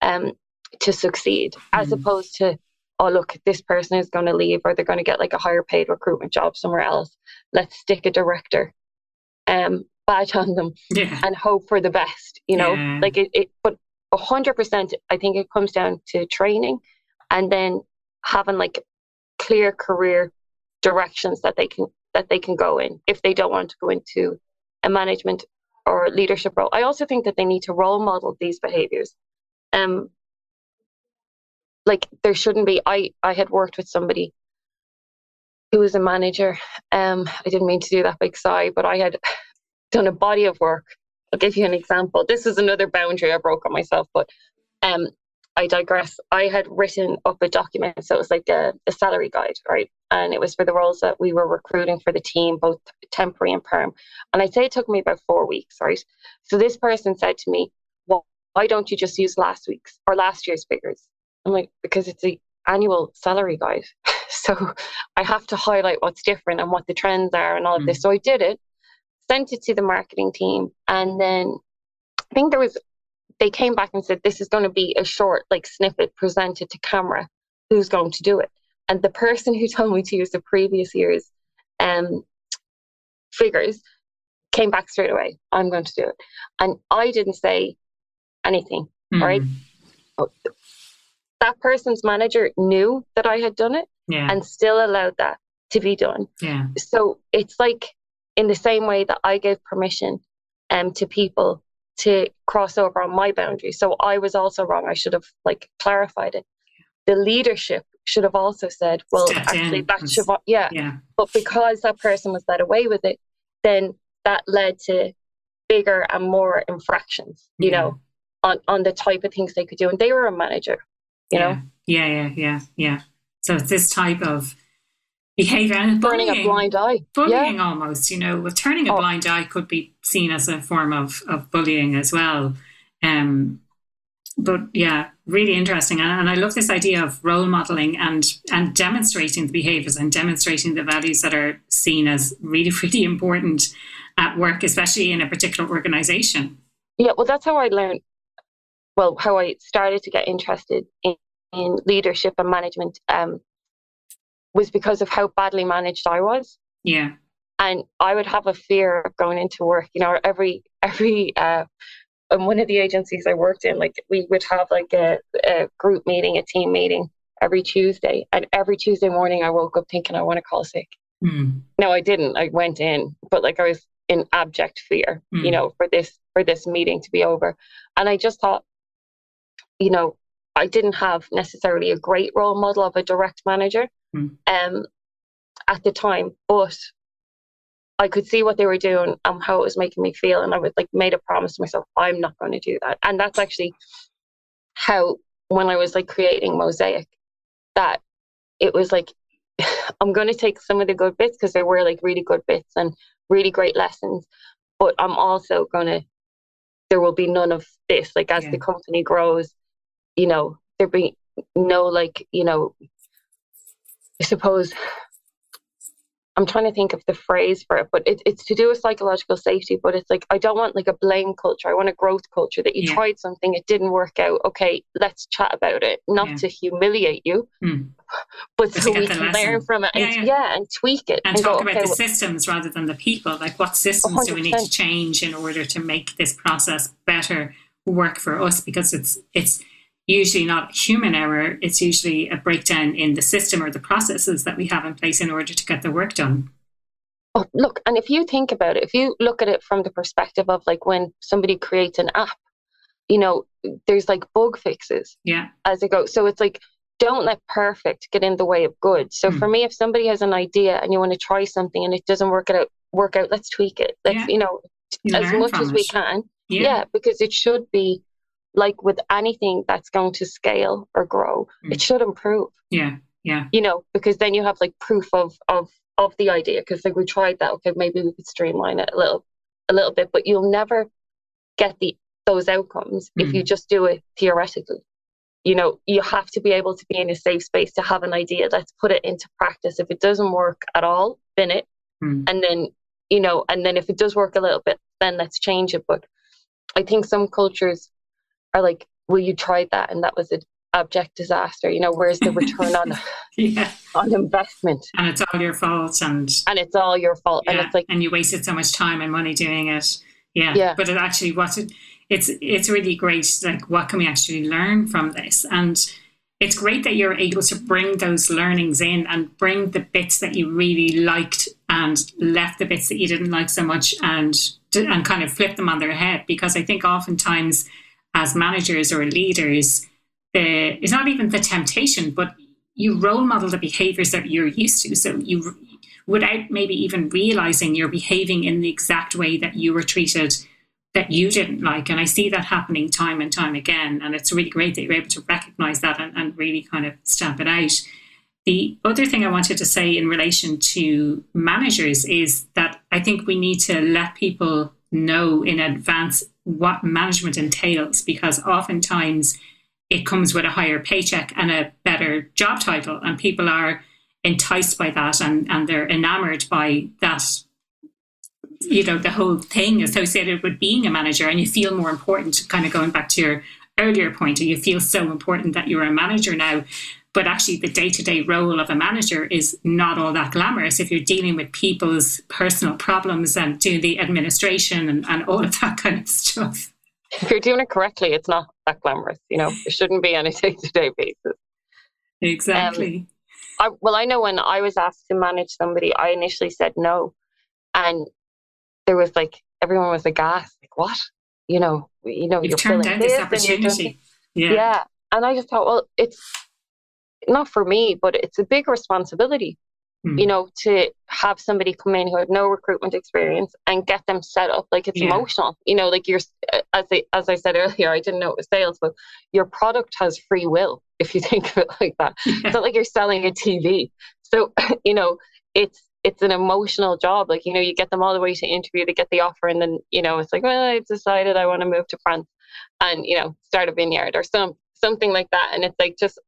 um to succeed mm-hmm. as opposed to oh look this person is going to leave or they're going to get like a higher paid recruitment job somewhere else let's stick a director um badge on them yeah. and hope for the best you know yeah. like it, it but 100% i think it comes down to training and then having like clear career directions that they can that they can go in if they don't want to go into a management or leadership role i also think that they need to role model these behaviors um like there shouldn't be i i had worked with somebody who was a manager um i didn't mean to do that big sigh but i had done a body of work. I'll give you an example. This is another boundary I broke on myself, but um, I digress. I had written up a document, so it was like a, a, salary guide, right? And it was for the roles that we were recruiting for the team, both temporary and perm. And I'd say it took me about four weeks, right? So this person said to me, "Well, why don't you just use last week's or last year's figures?" I'm like, "Because it's a annual salary guide, (laughs) so I have to highlight what's different and what the trends are and all of mm. this." So I did it, sent it to the marketing team, and then I think there was they came back and said this is going to be a short like snippet presented to camera. Who's going to do it? And the person who (laughs) told me to use the previous year's um, figures came back straight away. I'm going to do it, and I didn't say anything. Mm. Right. That person's manager knew that I had done it yeah. and still allowed that to be done. Yeah. So it's like in the same way that I gave permission um, to people to cross over on my boundaries. So I was also wrong. I should have like clarified it. The leadership should have also said, well, Stepped actually, in. that should, yeah. yeah. But because that person was led away with it, then that led to bigger and more infractions, you yeah. know, on, on the type of things they could do. And they were a manager, you yeah. know? Yeah, yeah, yeah, yeah. So it's this type of behavior and turning bullying, a blind eye bullying yeah. almost you know well turning a oh. blind eye could be seen as a form of, of bullying as well um, but yeah really interesting and, and, i love this idea of role modeling and and demonstrating the behaviors and demonstrating the values that are seen as really (laughs) really important at work especially in a particular organization yeah, well, that's how I learned. Well, how I started to get interested in, in leadership and management um, was because of how badly managed I was. Yeah. And I would have a fear of going into work. You know, every every uh, in one of the agencies I worked in, like we would have like a, a group meeting, a team meeting every Tuesday, and every Tuesday morning I woke up thinking I want to call sick. Mm. No, I didn't. I went in, but like I was in abject fear, mm. you know, for this for this meeting to be over. And I just thought, you know, I didn't have necessarily a great role model of a direct manager mm. um, at the time, but I could see what they were doing and how it was making me feel. And I was like, made a promise to myself, I'm not going to do that. And that's actually how, when I was like creating Mosaic, that it was like, (sighs) I'm going to take some of the good bits because there were like really good bits and really great lessons, but I'm also going to there will be none of this. Like as yeah. the company grows, you know, there be no like, you know, I suppose I'm trying to think of the phrase for it, but it, it's to do with psychological safety. But it's like I don't want like a blame culture. I want a growth culture that you yeah. tried something, it didn't work out. Okay, let's chat about it, not yeah. to humiliate you, mm. but, so we can lesson. learn from it. And, yeah, yeah. and tweak it and, and talk go, about okay, the well, systems rather than the people. Like what systems 100%. do we need to change in order to make this process better work for us? Because it's it's usually not human error, it's usually a breakdown in the system or the processes that we have in place in order to get the work done. Oh, look, and if you think about it, if you look at it from the perspective of like when somebody creates an app, you know, there's like bug fixes yeah. as it goes. So it's like, don't let perfect get in the way of good. So mm. for me, if somebody has an idea and you want to try something and it doesn't work out, work out, let's tweak it. Let's, yeah. you know, you as much as it. we can. Yeah. yeah, because it should be like with anything that's going to scale or grow, mm. it should improve. Yeah. Yeah. You know, because then you have like proof of of of the idea. Because like we tried that, okay, maybe we could streamline it a little a little bit, but you'll never get the those outcomes mm. if you mm. just do it theoretically. You know, you have to be able to be in a safe space to have an idea. Let's put it into practice. If it doesn't work at all, bin it. Mm. And then, you know, and then if it does work a little bit, then let's change it. But I think some cultures are like, "Well, you tried that, and that was an abject disaster." You know, where's the return on (laughs) yeah. on investment? And it's all your fault, and and it's all your fault, yeah. and it's like, and you wasted so much time and money doing it. Yeah, yeah. But it actually, what it, it's it's really great. Like, what can we actually learn from this? And it's great that you're able to bring those learnings in and bring the bits that you really liked and left the bits that you didn't like so much and and kind of flip them on their head because I think oftentimes as managers or leaders, the, it's not even the temptation, but you role model the behaviors that you're used to. So you, without maybe even realizing you're behaving in the exact way that you were treated that you didn't like. And I see that happening time and time again. And it's really great that you're able to recognize that and, and really kind of stamp it out. The other thing I wanted to say in relation to managers is that I think we need to let people know in advance what management entails because oftentimes it comes with a higher paycheck and a better job title and people are enticed by that and, and they're enamored by that you know the whole thing associated with being a manager. And you feel more important kind of going back to your earlier point and you feel so important that you're a manager now but actually the day-to-day role of a manager is not all that glamorous if you're dealing with people's personal problems and doing the administration and, and all of that (laughs) kind of stuff. If you're doing it correctly it's not that glamorous you know it shouldn't be on a (laughs) day-to-day basis. Exactly. Um, I, well i know when i was asked to manage somebody i initially said no and there was like everyone was aghast like what? You know you know You've you're turned down this opportunity. yeah. yeah and i just thought well it's not for me, but it's a big responsibility, mm. you know, to have somebody come in who had no recruitment experience and get them set up. Like it's yeah. emotional, you know, like you're, as I, as I said earlier, I didn't know it was sales, but your product has free will if you (laughs) think of it like that. Yeah. (laughs) It's not like you're selling a TV. So, (laughs) you know, it's, it's an emotional job. Like, you know, you get them all the way to interview, they get the offer, and then, you know, it's like, well, I've decided I want to move to France and, you know, start a vineyard or some something like that. And it's like just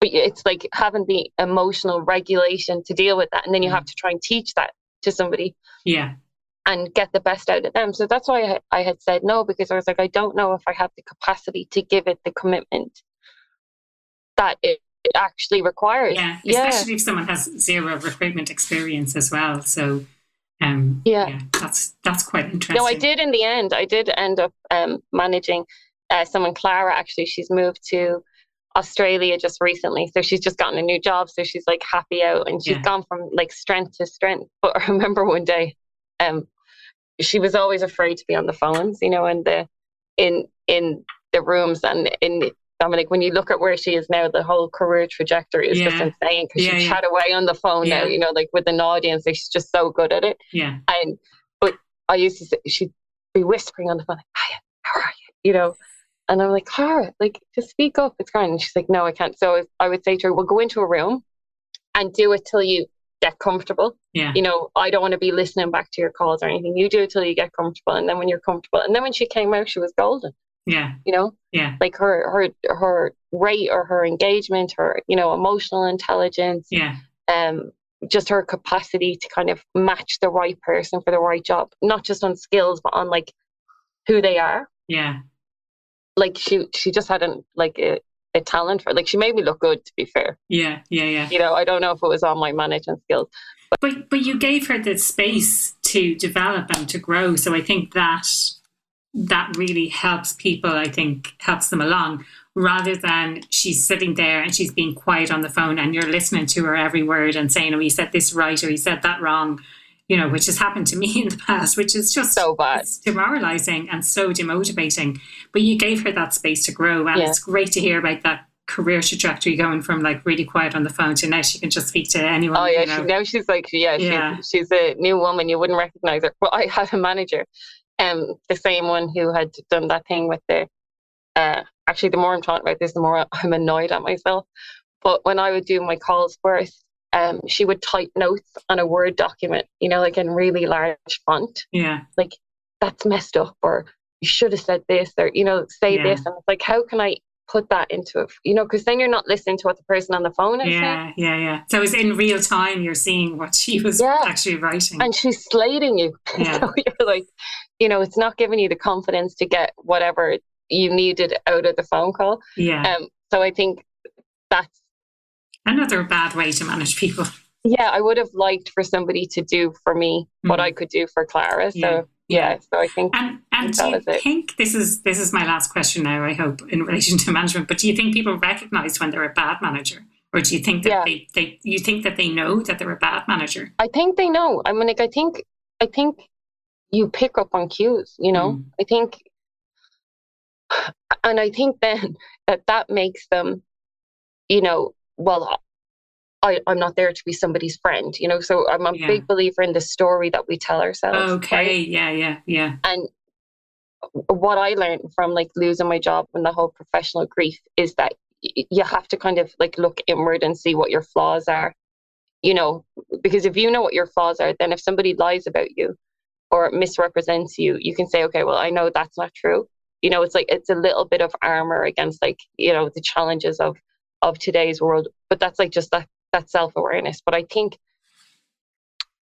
but it's like having the emotional regulation to deal with that and then you have to try and teach that to somebody yeah and get the best out of them. So that's why I, I had said no because I was like, I don't know if I have the capacity to give it the commitment that it, it actually requires. Yeah, especially yeah. if someone has zero recruitment experience as well. So um, yeah. yeah. that's that's quite interesting. No, I did in the end. I did end up um, managing uh, someone, Clara. Actually, she's moved to Australia just recently, so she's just gotten a new job. So she's like happy out, and she's yeah. gone from like strength to strength. (laughs) But I remember one day, um, she was always afraid to be on the phones, you know, and the in in the rooms and in I'm like, when you look at where she is now, the whole career trajectory is yeah. just insane because yeah, she chat away on the phone now, you know, like with an audience. Like she's just so good at it. Yeah. And but I used to say she'd be whispering on the phone, like, Hiya, how are you? You know. And I'm like, Cara, like, just speak up. It's fine. And she's like, No, I can't. So I would say to her, we'll go into a room and do it till you get comfortable. Yeah. You know, I don't want to be listening back to your calls or anything. You do it till you get comfortable. And then when you're comfortable, and then when she came out, she was golden. Yeah. You know? Yeah. Like her her her rate or her engagement, her, you know, emotional intelligence. Yeah. Um just her capacity to kind of match the right person for the right job. Not just on skills, but on like who they are. Yeah. Like she she just had not like a, a talent for like she made me look good to be fair. Yeah, yeah, yeah. You know, I don't know if it was all my management skills. But but, but you gave her the space to develop and to grow. So I think that that really helps people, I think, helps them along rather than she's sitting there and she's being quiet on the phone and you're listening to her every word and saying, oh, he said this right or he said that wrong, you know, which has happened to me (laughs) in the past, which is just so bad. demoralizing and so demotivating. But you gave her that space to grow. And yeah. it's great to hear about that career trajectory going from like really quiet on the phone to now she can just speak to anyone. Oh yeah, you know? she, now she's like yeah, yeah. She's, she's a new woman. You wouldn't recognize her. Well, I had a manager um, the same one who had done that thing with the. Uh, actually, the more I'm talking about this, the more I'm annoyed at myself. But when I would do my calls first, um, she would type notes on a Word document, you know, like in really large font. Yeah. Like that's messed up, or you should have said this, or you know, say yeah. this, and it's like, how can I put that into it, you know, because then you're not listening to what the person on the phone is yeah, saying. Yeah, yeah, So it's in real time you're seeing what she was yeah. actually writing. And she's slating you. (laughs) Yeah. so you're like, you know, it's not giving you the confidence to get whatever you needed out of the phone call. Yeah. Um, so I think that's another bad way to manage people. Yeah, I would have liked for somebody to do for me mm. what I could do for Clara. So yeah yeah so i think and and do you think this is this is my last question now i hope in relation to (laughs) management but do you think people recognize when they're a bad manager or do you think that yeah. they, they you think that they know that they're a bad manager i think they know i mean like i think i think you pick up on cues you know mm. i think (sighs) and i think then (laughs) that that makes them you know well I, I'm not there to be somebody's friend, you know. So I'm a yeah. big believer in the story that we tell ourselves. Okay, right? yeah, yeah, yeah. And what I learned from like losing my job and the whole professional grief is that y- you have to kind of like look inward and see what your flaws are, you know, because if you know what your flaws are, then if somebody lies about you or misrepresents you, you can say, okay, well, I know that's not true. You know, it's like it's a little bit of armor against like you know the challenges of of today's world, but that's like just that that self awareness. But I think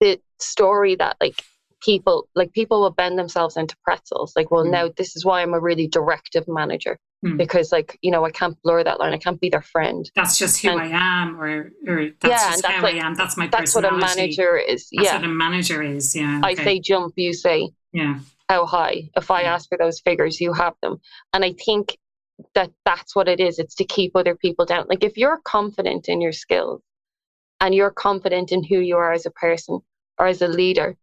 the story that like people like people will bend themselves into pretzels like well mm. now this is why i'm a really directive manager mm. because like you know i can't blur that line. I can't be their friend. That's just who and, i am or or that's yeah, just how like, i am. That's my that's what a manager is. That's yeah. what a manager is. Yeah okay. i say jump you say yeah. how high. If i ask for those figures you have them. And i think that that's what it is it's to keep other people down like if you're confident in your skills and you're confident in who you are as a person or as a leader,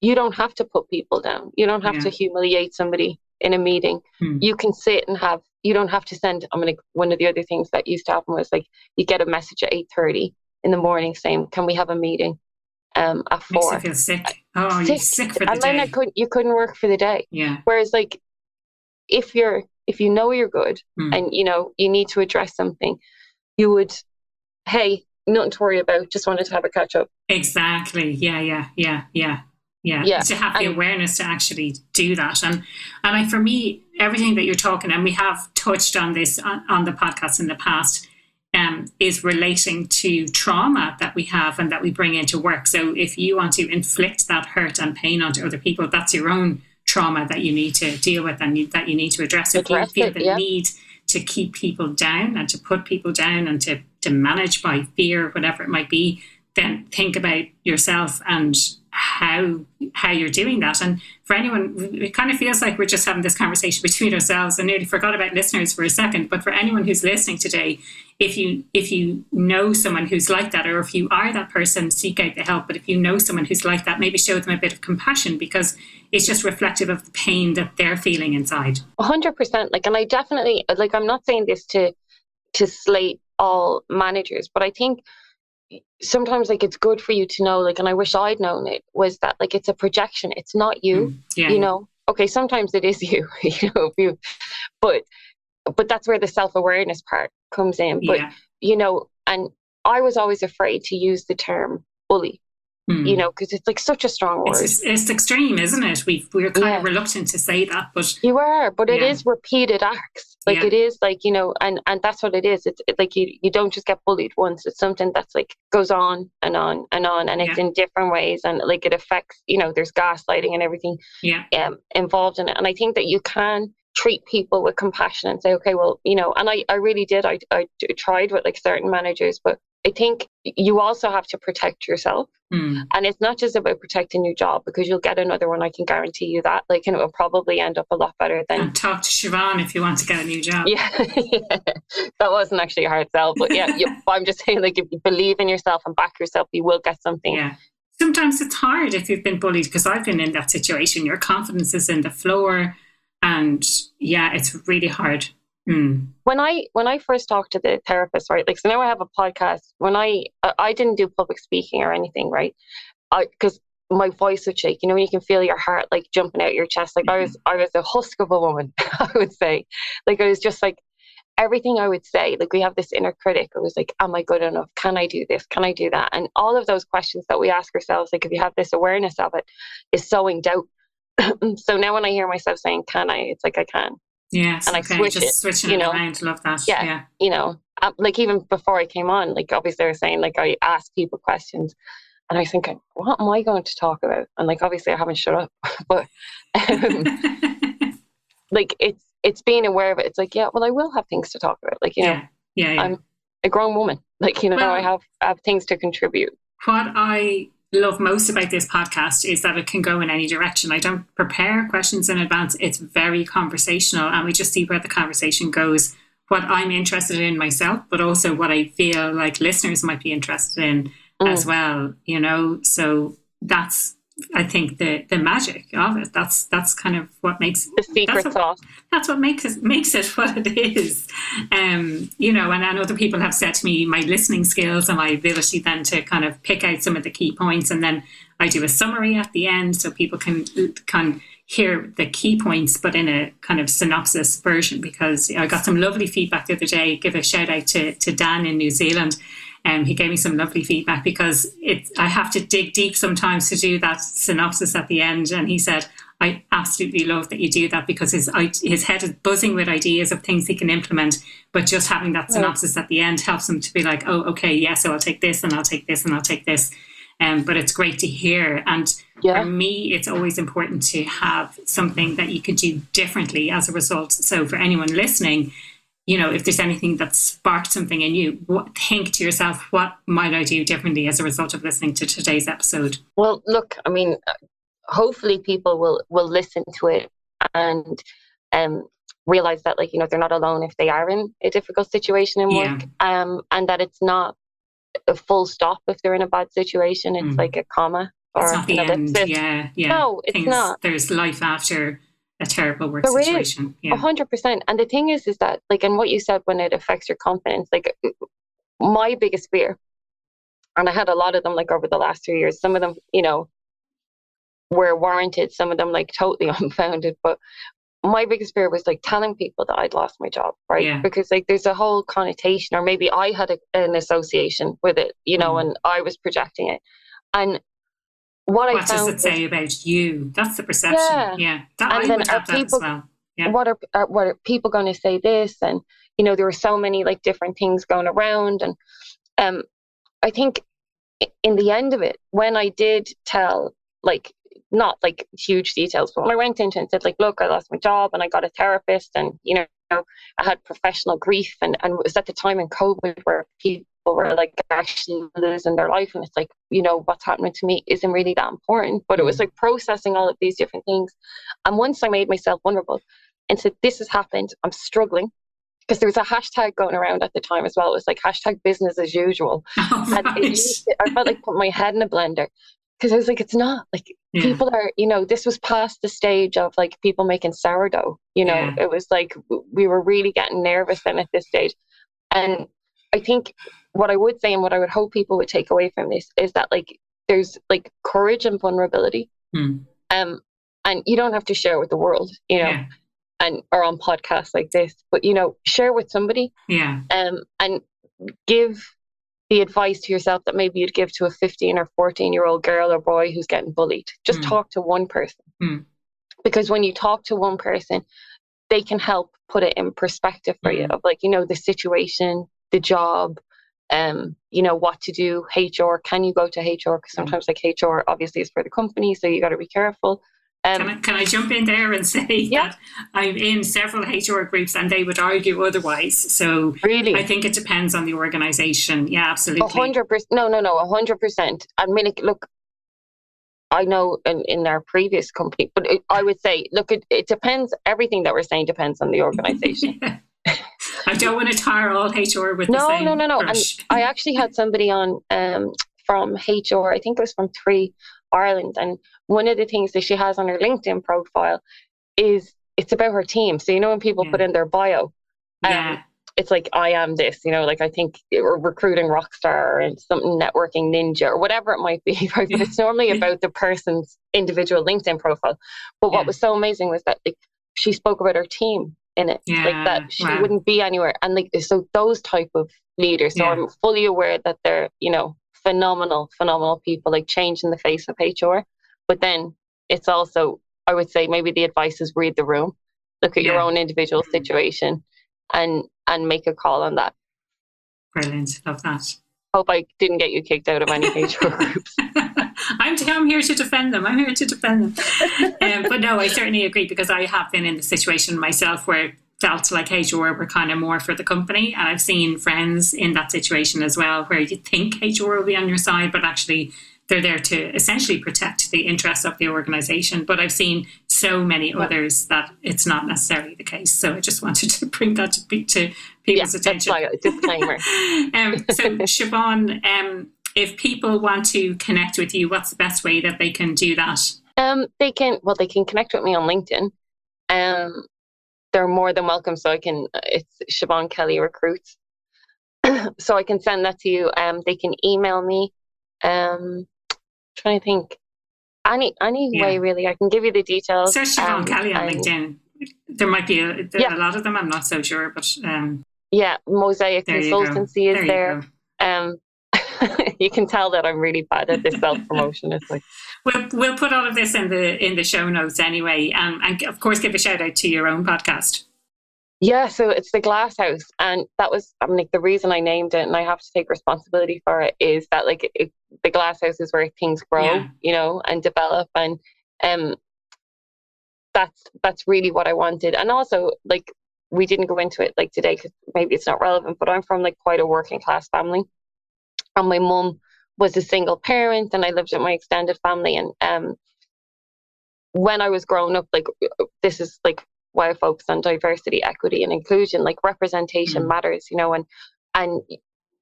you don't have to put people down. You don't have yeah. to humiliate somebody in a meeting. Hmm. You can sit and have. You don't have to send. I mean, one of the other things that used to happen was like you get a message at eight thirty in the morning saying, "Can we have a meeting?" Um, at four. Makes you feel sick. Oh, sick. you're sick for the and day. And then I couldn't. You couldn't work for the day. Yeah. Whereas, like, if you're if you know you're good hmm. and you know you need to address something, you would, hey, nothing to worry about. Just wanted to have a catch up. Exactly. Yeah. Yeah. Yeah. Yeah. Yeah. yeah. To have the and, awareness to actually do that. And and like for me, everything that you're talking, and we have touched on this on, on the podcast in the past. Um, is relating to trauma that we have and that we bring into work. So if you want to inflict that hurt and pain onto other people, that's your own trauma that you need to deal with and you, that you need to address. If Address you feel it, the yeah. need to keep people down and to put people down and to, to manage by fear, whatever it might be, then think about yourself and how how you're doing that. And for anyone, it kind of feels like we're just having this conversation between ourselves. I nearly forgot about listeners for a second. But for anyone who's listening today, if you if you know someone who's like that, or if you are that person, seek out the help. But if you know someone who's like that, maybe show them a bit of compassion because it's just reflective of the pain that they're feeling inside. Hundred percent. Like, and I definitely like. I'm not saying this to to slate all managers, but I think sometimes like it's good for you to know. Like, and I wish I'd known it was that like it's a projection. It's not you. Mm, yeah. You know. Okay, sometimes it is (laughs) you. You know, if you, but but that's where the self awareness part comes in. But yeah. you know, and I was always afraid to use the term bully. Mm. You know, because it's like such a strong word. It's, it's extreme, isn't it? We we're kind Yeah. of reluctant to say that, but You are, but it is repeated acts. Like Yeah. it is like, you know, and and that's what it is. It's it, like you you don't just get bullied once. It's something that's like goes on and on and on and it's Yeah. in different ways and like it affects, you know, there's gaslighting and everything yeah, um involved in it. And I think that you can treat people with compassion and say, okay, well, you know, and I, I really did. i i tried with like certain managers, but I think you also have to protect yourself. Mm. And it's not just about protecting your job because you'll get another one. I can guarantee you that. Like, and it will probably end up a lot better than and talk to Siobhan if you want to get a new job. yeah, (laughs) that wasn't actually a hard sell, but yeah, you, (laughs) I'm just saying, like, if you believe in yourself and back yourself, you will get something. Yeah. Sometimes it's hard if you've been bullied because I've been in that situation. Your confidence is in the floor, and yeah, it's really hard. Mm. When I when I first talked to the therapist, right, like, so now I have a podcast. When I I didn't do public speaking or anything, right, I because my voice would shake. You know, when you can feel your heart like jumping out your chest. Like I was I was a husk of a woman. (laughs) I would say, like I was just like everything I would say, like we have this inner critic. It was like, am I good enough? Can I do this? Can I do that? And all of those questions that we ask ourselves, like if you have this awareness of it, is sowing doubt. (clears throat) so now when I hear myself saying, can I? It's like I can. Yes, And I okay, switch just it, switching you know. around. Love that. Yeah. yeah. You know, um, like even before I came on, like obviously I was saying, like I ask people questions. And I was thinking, what am I going to talk about? And like obviously I haven't shut up, (laughs) but um, (laughs) like it's it's being aware of it. It's like, yeah, well I will have things to talk about. Like, you know, yeah, yeah, yeah. I'm a grown woman. (laughs) Like, you know, Well- I have I have things to contribute. what I love most about this podcast is that it can go in any direction. I don't prepare questions in advance. It's very conversational and we just see where the conversation goes. What I'm interested in myself, but also what I feel like listeners might be interested in Mm. as well, you know. So that's I think the the magic of it. That's that's kind of what makes The secret what- sauce. that's what makes it makes it (laughs) what it is. Um, you know, and, and other people have said to me my listening skills and my ability then to kind of pick out some of the key points, and then I do a summary at the end so people can can hear the key points, but in a kind of synopsis version. Because I got some lovely feedback the other day. Give a shout out to to Dan in New Zealand. Um, he gave me some lovely feedback because it, I have to dig deep sometimes to do that synopsis at the end. And he said, I absolutely love that you do that because his his head is buzzing with ideas of things he can implement, but just having that synopsis at the end helps him to be like, oh, okay, yeah, so I'll take this and I'll take this and I'll take this. Um, but it's great to hear. And Yeah. for me, it's always important to have something that you could do differently as a result. So for anyone listening, you know, if there's anything that sparked something in you, what, think to yourself, what might I do differently as a result of listening to today's episode? Well, look, I mean, hopefully people will will listen to it and um realize that like you know they're not alone if they are in a difficult situation in Yeah. work um and that it's not a full stop if they're in a bad situation it's Mm. like a comma or It's not the an end. ellipsis. Yeah, yeah. No, it's Things- not. There's life after a terrible work situation. A Yeah. hundred percent. And the thing is, is that like, and what you said when it affects your confidence, like my biggest fear, and I had a lot of them like over the last three years. Some of them, you know, were warranted. Some of them like totally (laughs) unfounded. But my biggest fear was like telling people that I'd lost my job, right? Yeah. Because like there's a whole connotation, or maybe I had a, an association with it, you know, Mm. and I was projecting it. And what, What does it was- say about you? That's the perception. Yeah. Yeah. That, And I then would are have that as people- well. yeah. what are, are what are people going to say this and you know there were so many like different things going around and um i think in the end of it when i did tell like not like huge details but when i went into and said like look i lost my job and i got a therapist and you know i had professional grief and and it was at the time in covid where people were like actually losing their life and it's like you know what's happening to me isn't really that important but it was mm. like processing all of these different things and once i made myself vulnerable and said this has happened i'm struggling because there was a hashtag going around at the time as well it was like hashtag business as usual (laughs) oh, right. and it, i felt like put my head in a blender because i was like it's not like yeah. people are you know this was past the stage of like people making sourdough you know yeah. it was like we were really getting nervous then at this stage and i think what I would say and what I would hope people would take away from this is that like there's like courage and vulnerability. Mm. Um, and you don't have to share with the world, you know, yeah. and or on podcasts like this, but you know, share with somebody. Yeah. Um, and give the advice to yourself that maybe you'd give to a 15 or 14 year old girl or boy who's getting bullied. Just mm. talk to one person. Mm. Because when you talk to one person, they can help put it in perspective for you hmm. of like, you know, the situation, the job, um, you know, what to do, HR, can you go to HR? Because sometimes like HR obviously is for the company, so you got to be careful. Um, can, I, can I jump in there and (laughs) say yeah. that I'm in several HR groups and they would argue otherwise. So really, I think it depends on the organisation. Yeah, absolutely. hundred percent. No, no, no, hundred percent. I mean, look, I know in, in our previous company, but it, I would say, look, it, it depends. Everything that we're saying depends on the (laughs) organisation. yeah. I don't want to tire all HR with no, no, no, no. And I actually had somebody on um, from HR. I think it was from Three Ireland, and one of the things that she has on her LinkedIn profile is it's about her team. So you know when people yeah. put in their bio, um, yeah. it's like I am this. You know, like I think recruiting rockstar and something networking ninja or whatever it might be. (laughs) Right? But it's normally about the person's individual LinkedIn profile. But what yeah. was so amazing was that like she spoke about her team in it. Yeah, like that she wow. wouldn't be anywhere. And like so those type of leaders so yeah. i'm fully aware that they're you know phenomenal phenomenal people like changing the face of hr but then it's also i would say maybe the advice is read the room look at yeah. your own individual mm. situation and and make a call on that. Brilliant. Love that. Hope i didn't get you kicked out of any hr (laughs) groups I'm, I'm here to defend them. I'm here to defend them. (laughs) um, but no, I certainly agree because I have been in the situation myself where it felt like HR were kind of more for the company. And I've seen friends in that situation as well, where you think HR will be on your side, but actually they're there to essentially protect the interests of the organization. But I've seen so many others that it's not necessarily the case. So I just wanted to (laughs) bring that to, to people's yeah, attention. That's like a disclaimer. (laughs) um, so Siobhan, um, if people want to connect with you, what's the best way that they can do that? Um, they can well, they can connect with me on LinkedIn. Um, they're more than welcome. So I can. It's Siobhan Kelly Recruits. (clears throat) so I can send that to you. Um, they can email me. Um, trying to think. Any any yeah. way really, I can give you the details. Search Siobhan um, Kelly on LinkedIn. There might be a, yeah. a lot of them. I'm not so sure, but um, yeah, Mosaic Consultancy is there. there. Um, (laughs) you can tell that I'm really bad at this self promotion. It's like we'll we'll put all of this in the in the show notes anyway, um, and of course give a shout out to your own podcast. Yeah, so it's the Glass House, and that was I mean like the reason I named it, and I have to take responsibility for it is that like it, the Glass House is where things grow, yeah. you know, and develop, and um, that's that's really what I wanted, and also like we didn't go into it like today because maybe it's not relevant, but I'm from like quite a working class family and my mum was a single parent and I lived with my extended family and um when I was growing up like this is like why I focus on diversity equity and inclusion like representation mm. matters you know and and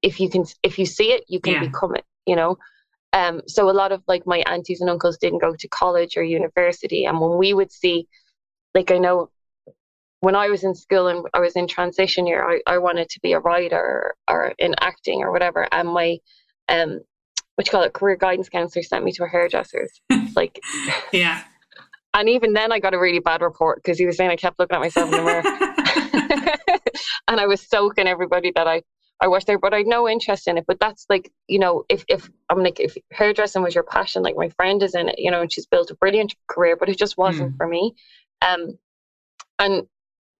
if you can if you see it you can yeah. become it you know um so a lot of like my aunties and uncles didn't go to college or university and when we would see like I know when I was in school and I was in transition year, I, I wanted to be a writer or in acting or whatever. And my um what you call it, career guidance counselor sent me to a hairdresser's. (laughs) like Yeah. (laughs) And even then I got a really bad report because he was saying I kept looking at myself in the mirror. (laughs) and I was soaking everybody that I I was there, but I had no interest in it. But that's like, you know, if if I'm like if hairdressing was your passion, like my friend is in it, you know, and she's built a brilliant career, but it just wasn't mm. for me. Um And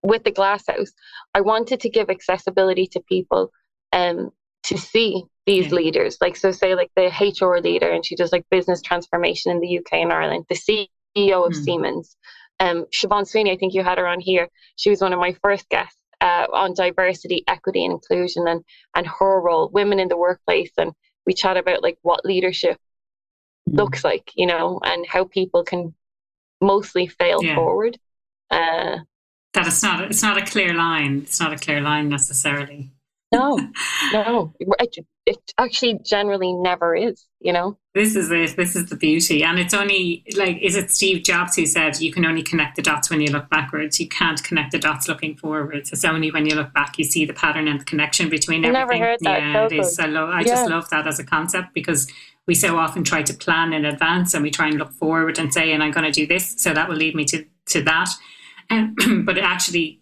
with the glass house, I wanted to give accessibility to people um, to see these yeah. leaders. Like, so say, like the HR leader, and she does like business transformation in the UK and Ireland, the CEO of mm. Siemens. Um, Siobhan Sweeney, I think you had her on here. She was one of my first guests uh, on diversity, equity, and inclusion, and and her role, women in the workplace, and we chat about like what leadership mm. looks like, you know, and how people can mostly fail yeah. forward. Uh, that it's not it's not a clear line. It's not a clear line necessarily. No, (laughs) no, it, it actually generally never is. You know, this is it. This is the beauty, and it's only like is it Steve Jobs who said you can only connect the dots when you look backwards. You can't connect the dots looking forwards. It's only when you look back you see the pattern and the connection between I everything. Never heard that. Yeah, so it is. I, love, I yeah. just love that as a concept because we so often try to plan in advance and we try and look forward and say, and I'm going to do this, so that will lead me to to that. Um, (clears throat) but actually,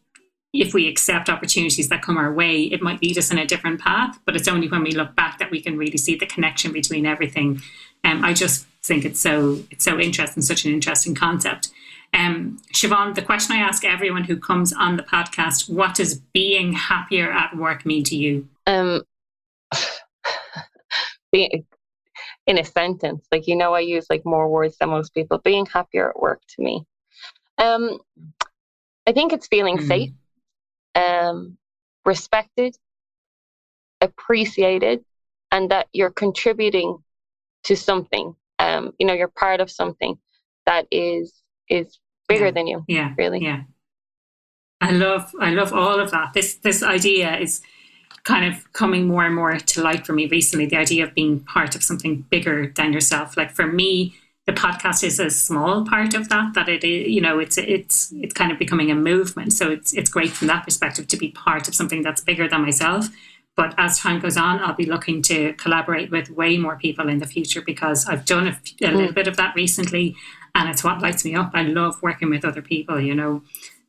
if we accept opportunities that come our way, it might lead us in a different path. But it's only when we look back that we can really see the connection between everything. Um, I just think it's so it's so interesting, such an interesting concept. Um, Siobhan, the question I ask everyone who comes on the podcast: What does being happier at work mean to you? Um, (sighs) being in a sentence, like you know, I use like more words than most people. Being happier at work to me, um, I think it's feeling mm. safe um, respected, appreciated, and that you're contributing to something. Um, you know, you're part of something that is is bigger yeah. than you. Yeah, really. Yeah, I love I love all of that. This this idea is kind of coming more and more to light for me recently. The idea of being part of something bigger than yourself. Like for me, the podcast is a small part of that that it is you know it's it's it's kind of becoming a movement. So it's it's great from that perspective to be part of something that's bigger than myself. But as time goes on i'll be looking to collaborate with way more people in the future because i've done a, a little mm. bit of that recently and it's what lights me up. I love working with other people you know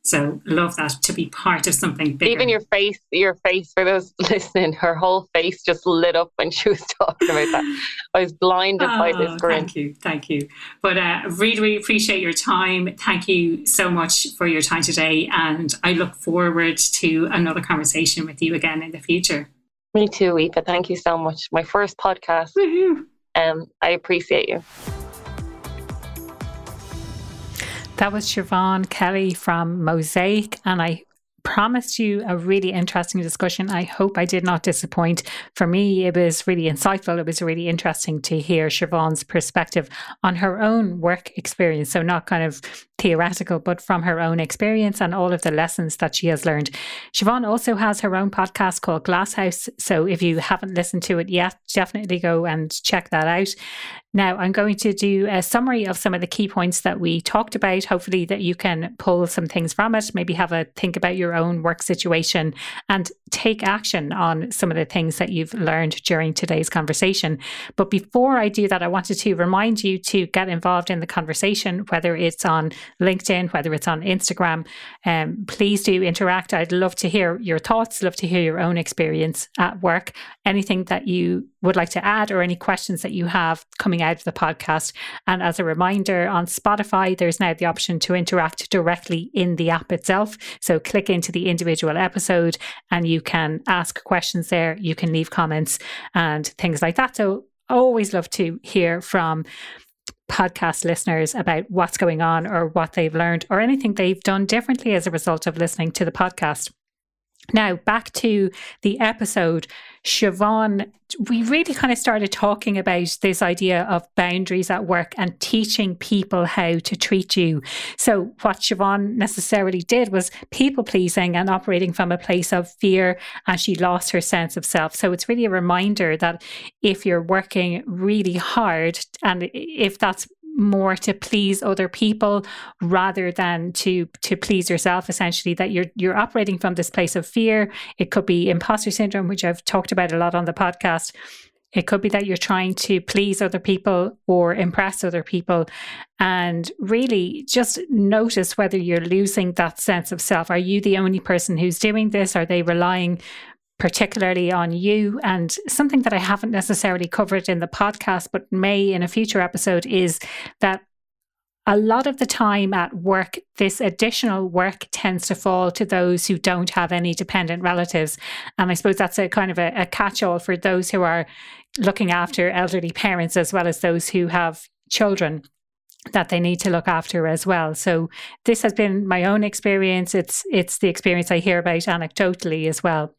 so love that to be part of something bigger. Even your face, your face for those (laughs) listening, her whole face just lit up when she was (laughs) talking about that. I was blinded oh, by this oh, grin. Thank you, thank you. But uh, really, really appreciate your time. Thank you so much for your time today, and I look forward to another conversation with you again in the future. Me too, Aoife. Thank you so much. My first podcast. Um, I appreciate you. That was Siobhan Kelly from Mosaic, and I promised you a really interesting discussion. I hope I did not disappoint. For me, it was really insightful. It was really interesting to hear Siobhan's perspective on her own work experience. So, not kind of theoretical, but from her own experience and all of the lessons that she has learned. Siobhan also has her own podcast called Glasshouse. So, if you haven't listened to it yet, definitely go and check that out. Now, I'm going to do a summary of some of the key points that we talked about. Hopefully, that you can pull some things from it, maybe have a think about your own work situation and take action on some of the things that you've learned during today's conversation. But before I do that, I wanted to remind you to get involved in the conversation, whether it's on LinkedIn, whether it's on Instagram. Um, please do interact. I'd love to hear your thoughts, love to hear your own experience at work, anything that you would like to add or any questions that you have coming out of the podcast. And as a reminder, on Spotify, there's now the option to interact directly in the app itself. So click into the individual episode and you can ask questions there. You can leave comments and things like that. So always love to hear from podcast listeners about what's going on or what they've learned or anything they've done differently as a result of listening to the podcast. Now, back to the episode, Siobhan, we really kind of started talking about this idea of boundaries at work and teaching people how to treat you. So, what Siobhan necessarily did was people pleasing and operating from a place of fear, and she lost her sense of self. So, it's really a reminder that if you're working really hard and if that's more to please other people rather than to to please yourself essentially that you're you're operating from this place of fear it could be imposter syndrome which I've talked about a lot on the podcast it could be that you're trying to please other people or impress other people. And really just notice whether you're losing that sense of self. Are you the only person who's doing this? Are they relying particularly on you. And something that I haven't necessarily covered in the podcast, but may in a future episode, is that a lot of the time at work, this additional work tends to fall to those who don't have any dependent relatives. And I suppose that's a kind of a, a catch all for those who are looking after elderly parents as well as those who have children that they need to look after as well. So this has been my own experience. It's it's the experience I hear about anecdotally as well.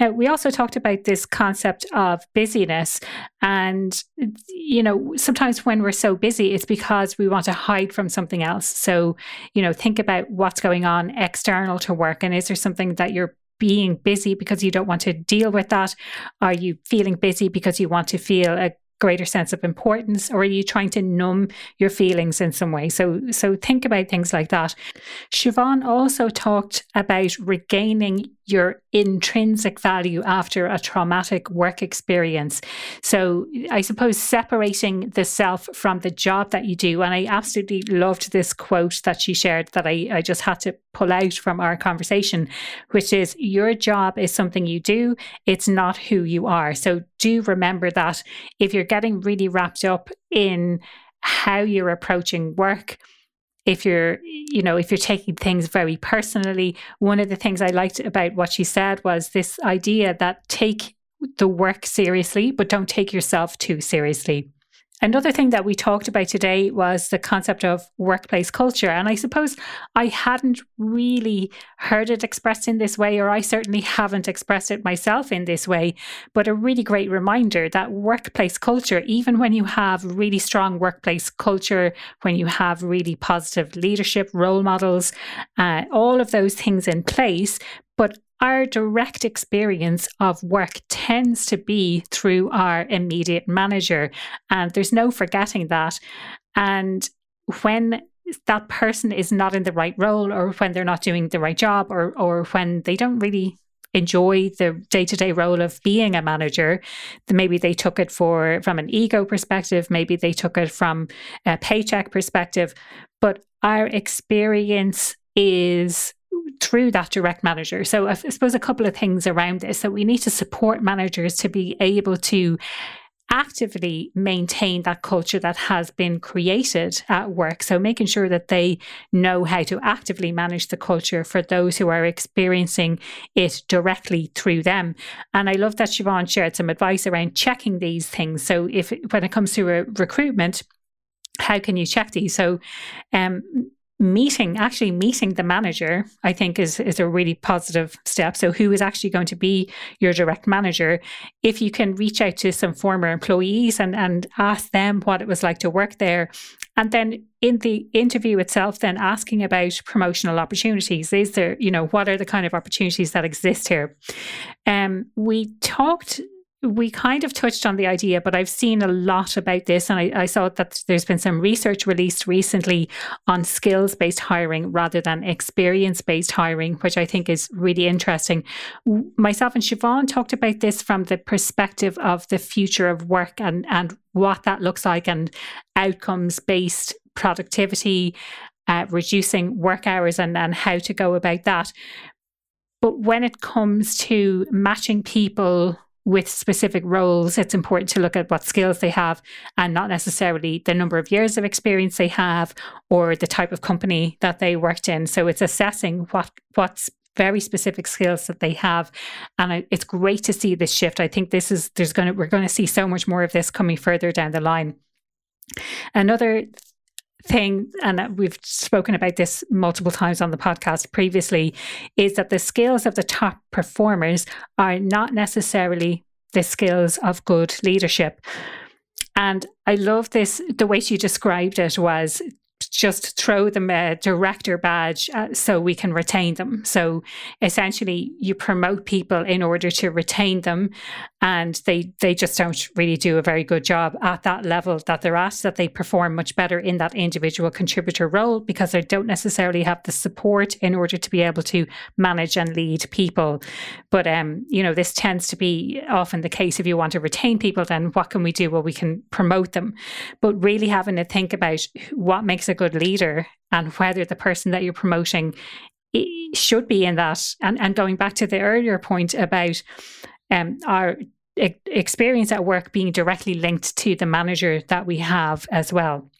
Now, we also talked about this concept of busyness, and you know sometimes when we're so busy, it's because we want to hide from something else. So you know think about what's going on external to work, and is there something that you're being busy because you don't want to deal with that? Are you feeling busy because you want to feel a greater sense of importance or are you trying to numb your feelings in some way? So so think about things like that. Siobhan also talked about regaining your intrinsic value after a traumatic work experience. So, I suppose separating the self from the job that you do. And I absolutely loved this quote that she shared that I, I just had to pull out from our conversation, which is Your job is something you do, it's not who you are. So, do remember that if you're getting really wrapped up in how you're approaching work, if you're you know if you're taking things very personally one of the things i liked about what she said was this idea that take the work seriously but don't take yourself too seriously Another thing that we talked about today was the concept of workplace culture. And I suppose I hadn't really heard it expressed in this way, or I certainly haven't expressed it myself in this way. But a really great reminder that workplace culture, even when you have really strong workplace culture, when you have really positive leadership, role models, uh, all of those things in place, but our direct experience of work tends to be through our immediate manager. And there's no forgetting that. And when that person is not in the right role or when they're not doing the right job or or when they don't really enjoy the day-to-day role of being a manager maybe they took it for from an ego perspective maybe they took it from a paycheck perspective but our experience is through that direct manager. So I suppose a couple of things around this. So we need to support managers to be able to actively maintain that culture that has been created at work. So making sure that they know how to actively manage the culture for those who are experiencing it directly through them. And I love that Siobhan shared some advice around checking these things. So if when it comes to recruitment, how can you check these? So um, meeting actually meeting the manager i think is is a really positive step. So who is actually going to be your direct manager? If you can reach out to some former employees and and ask them what it was like to work there and then in the interview itself then asking about promotional opportunities. Is there you know what are the kind of opportunities that exist here? Um we talked we kind of touched on the idea, but I've seen a lot about this. And I, I saw that there's been some research released recently on skills based hiring rather than experience based hiring, which I think is really interesting. Myself and Siobhan talked about this from the perspective of the future of work and, and what that looks like and outcomes based productivity, uh, reducing work hours, and, and how to go about that. But when it comes to matching people with specific roles, it's important to look at what skills they have and not necessarily the number of years of experience they have or the type of company that they worked in. So it's assessing what what's very specific skills that they have. And it's great to see this shift. I think this is there's going to we're going to see so much more of this coming further down the line. Another thing, and we've spoken about this multiple times on the podcast previously, is that the skills of the top performers are not necessarily the skills of good leadership. And I love this. The way she described it was just throw them a director badge uh, so we can retain them. So essentially, you promote people in order to retain them, and they they just don't really do a very good job at that level that they're at. That they perform much better in that individual contributor role because they don't necessarily have the support in order to be able to manage and lead people. But um, you know, this tends to be often the case. If you want to retain people, then what can we do? Well, we can promote them, but really having to think about what makes a good leader and whether the person that you're promoting should be in that. And, and going back to the earlier point about um, our experience at work being directly linked to the manager that we have as well.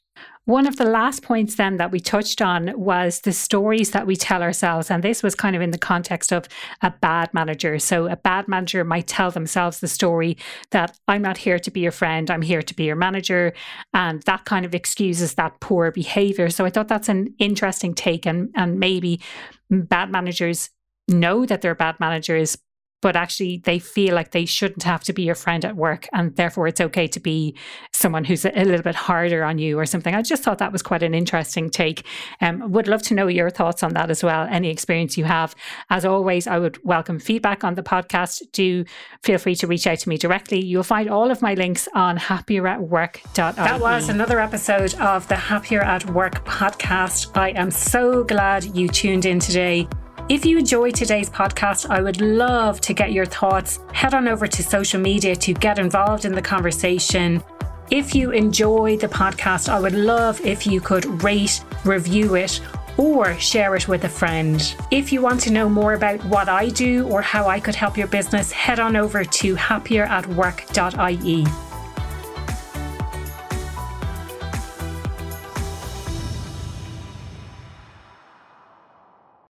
One of the last points then that we touched on was the stories that we tell ourselves. And this was kind of in the context of a bad manager. So a bad manager might tell themselves the story that I'm not here to be your friend, I'm here to be your manager. And that kind of excuses that poor behavior. So I thought that's an interesting take. And, and maybe bad managers know that they're bad managers, but actually they feel like they shouldn't have to be your friend at work and therefore it's okay to be someone who's a, little bit harder on you or something. I just thought that was quite an interesting take. Um, would love to know your thoughts on that as well any experience you have. As always i would welcome feedback on the podcast. Do feel free to reach out to me directly. You'll find all of my links on happieratwork.ie that was another episode of the happier at work podcast. I am so glad you tuned in today if you enjoyed today's podcast, I would love to get your thoughts. Head on over to social media to get involved in the conversation. If you enjoy the podcast, I would love if you could rate, review it, or share it with a friend. If you want to know more about what I do or how I could help your business, head on over to happieratwork.ie.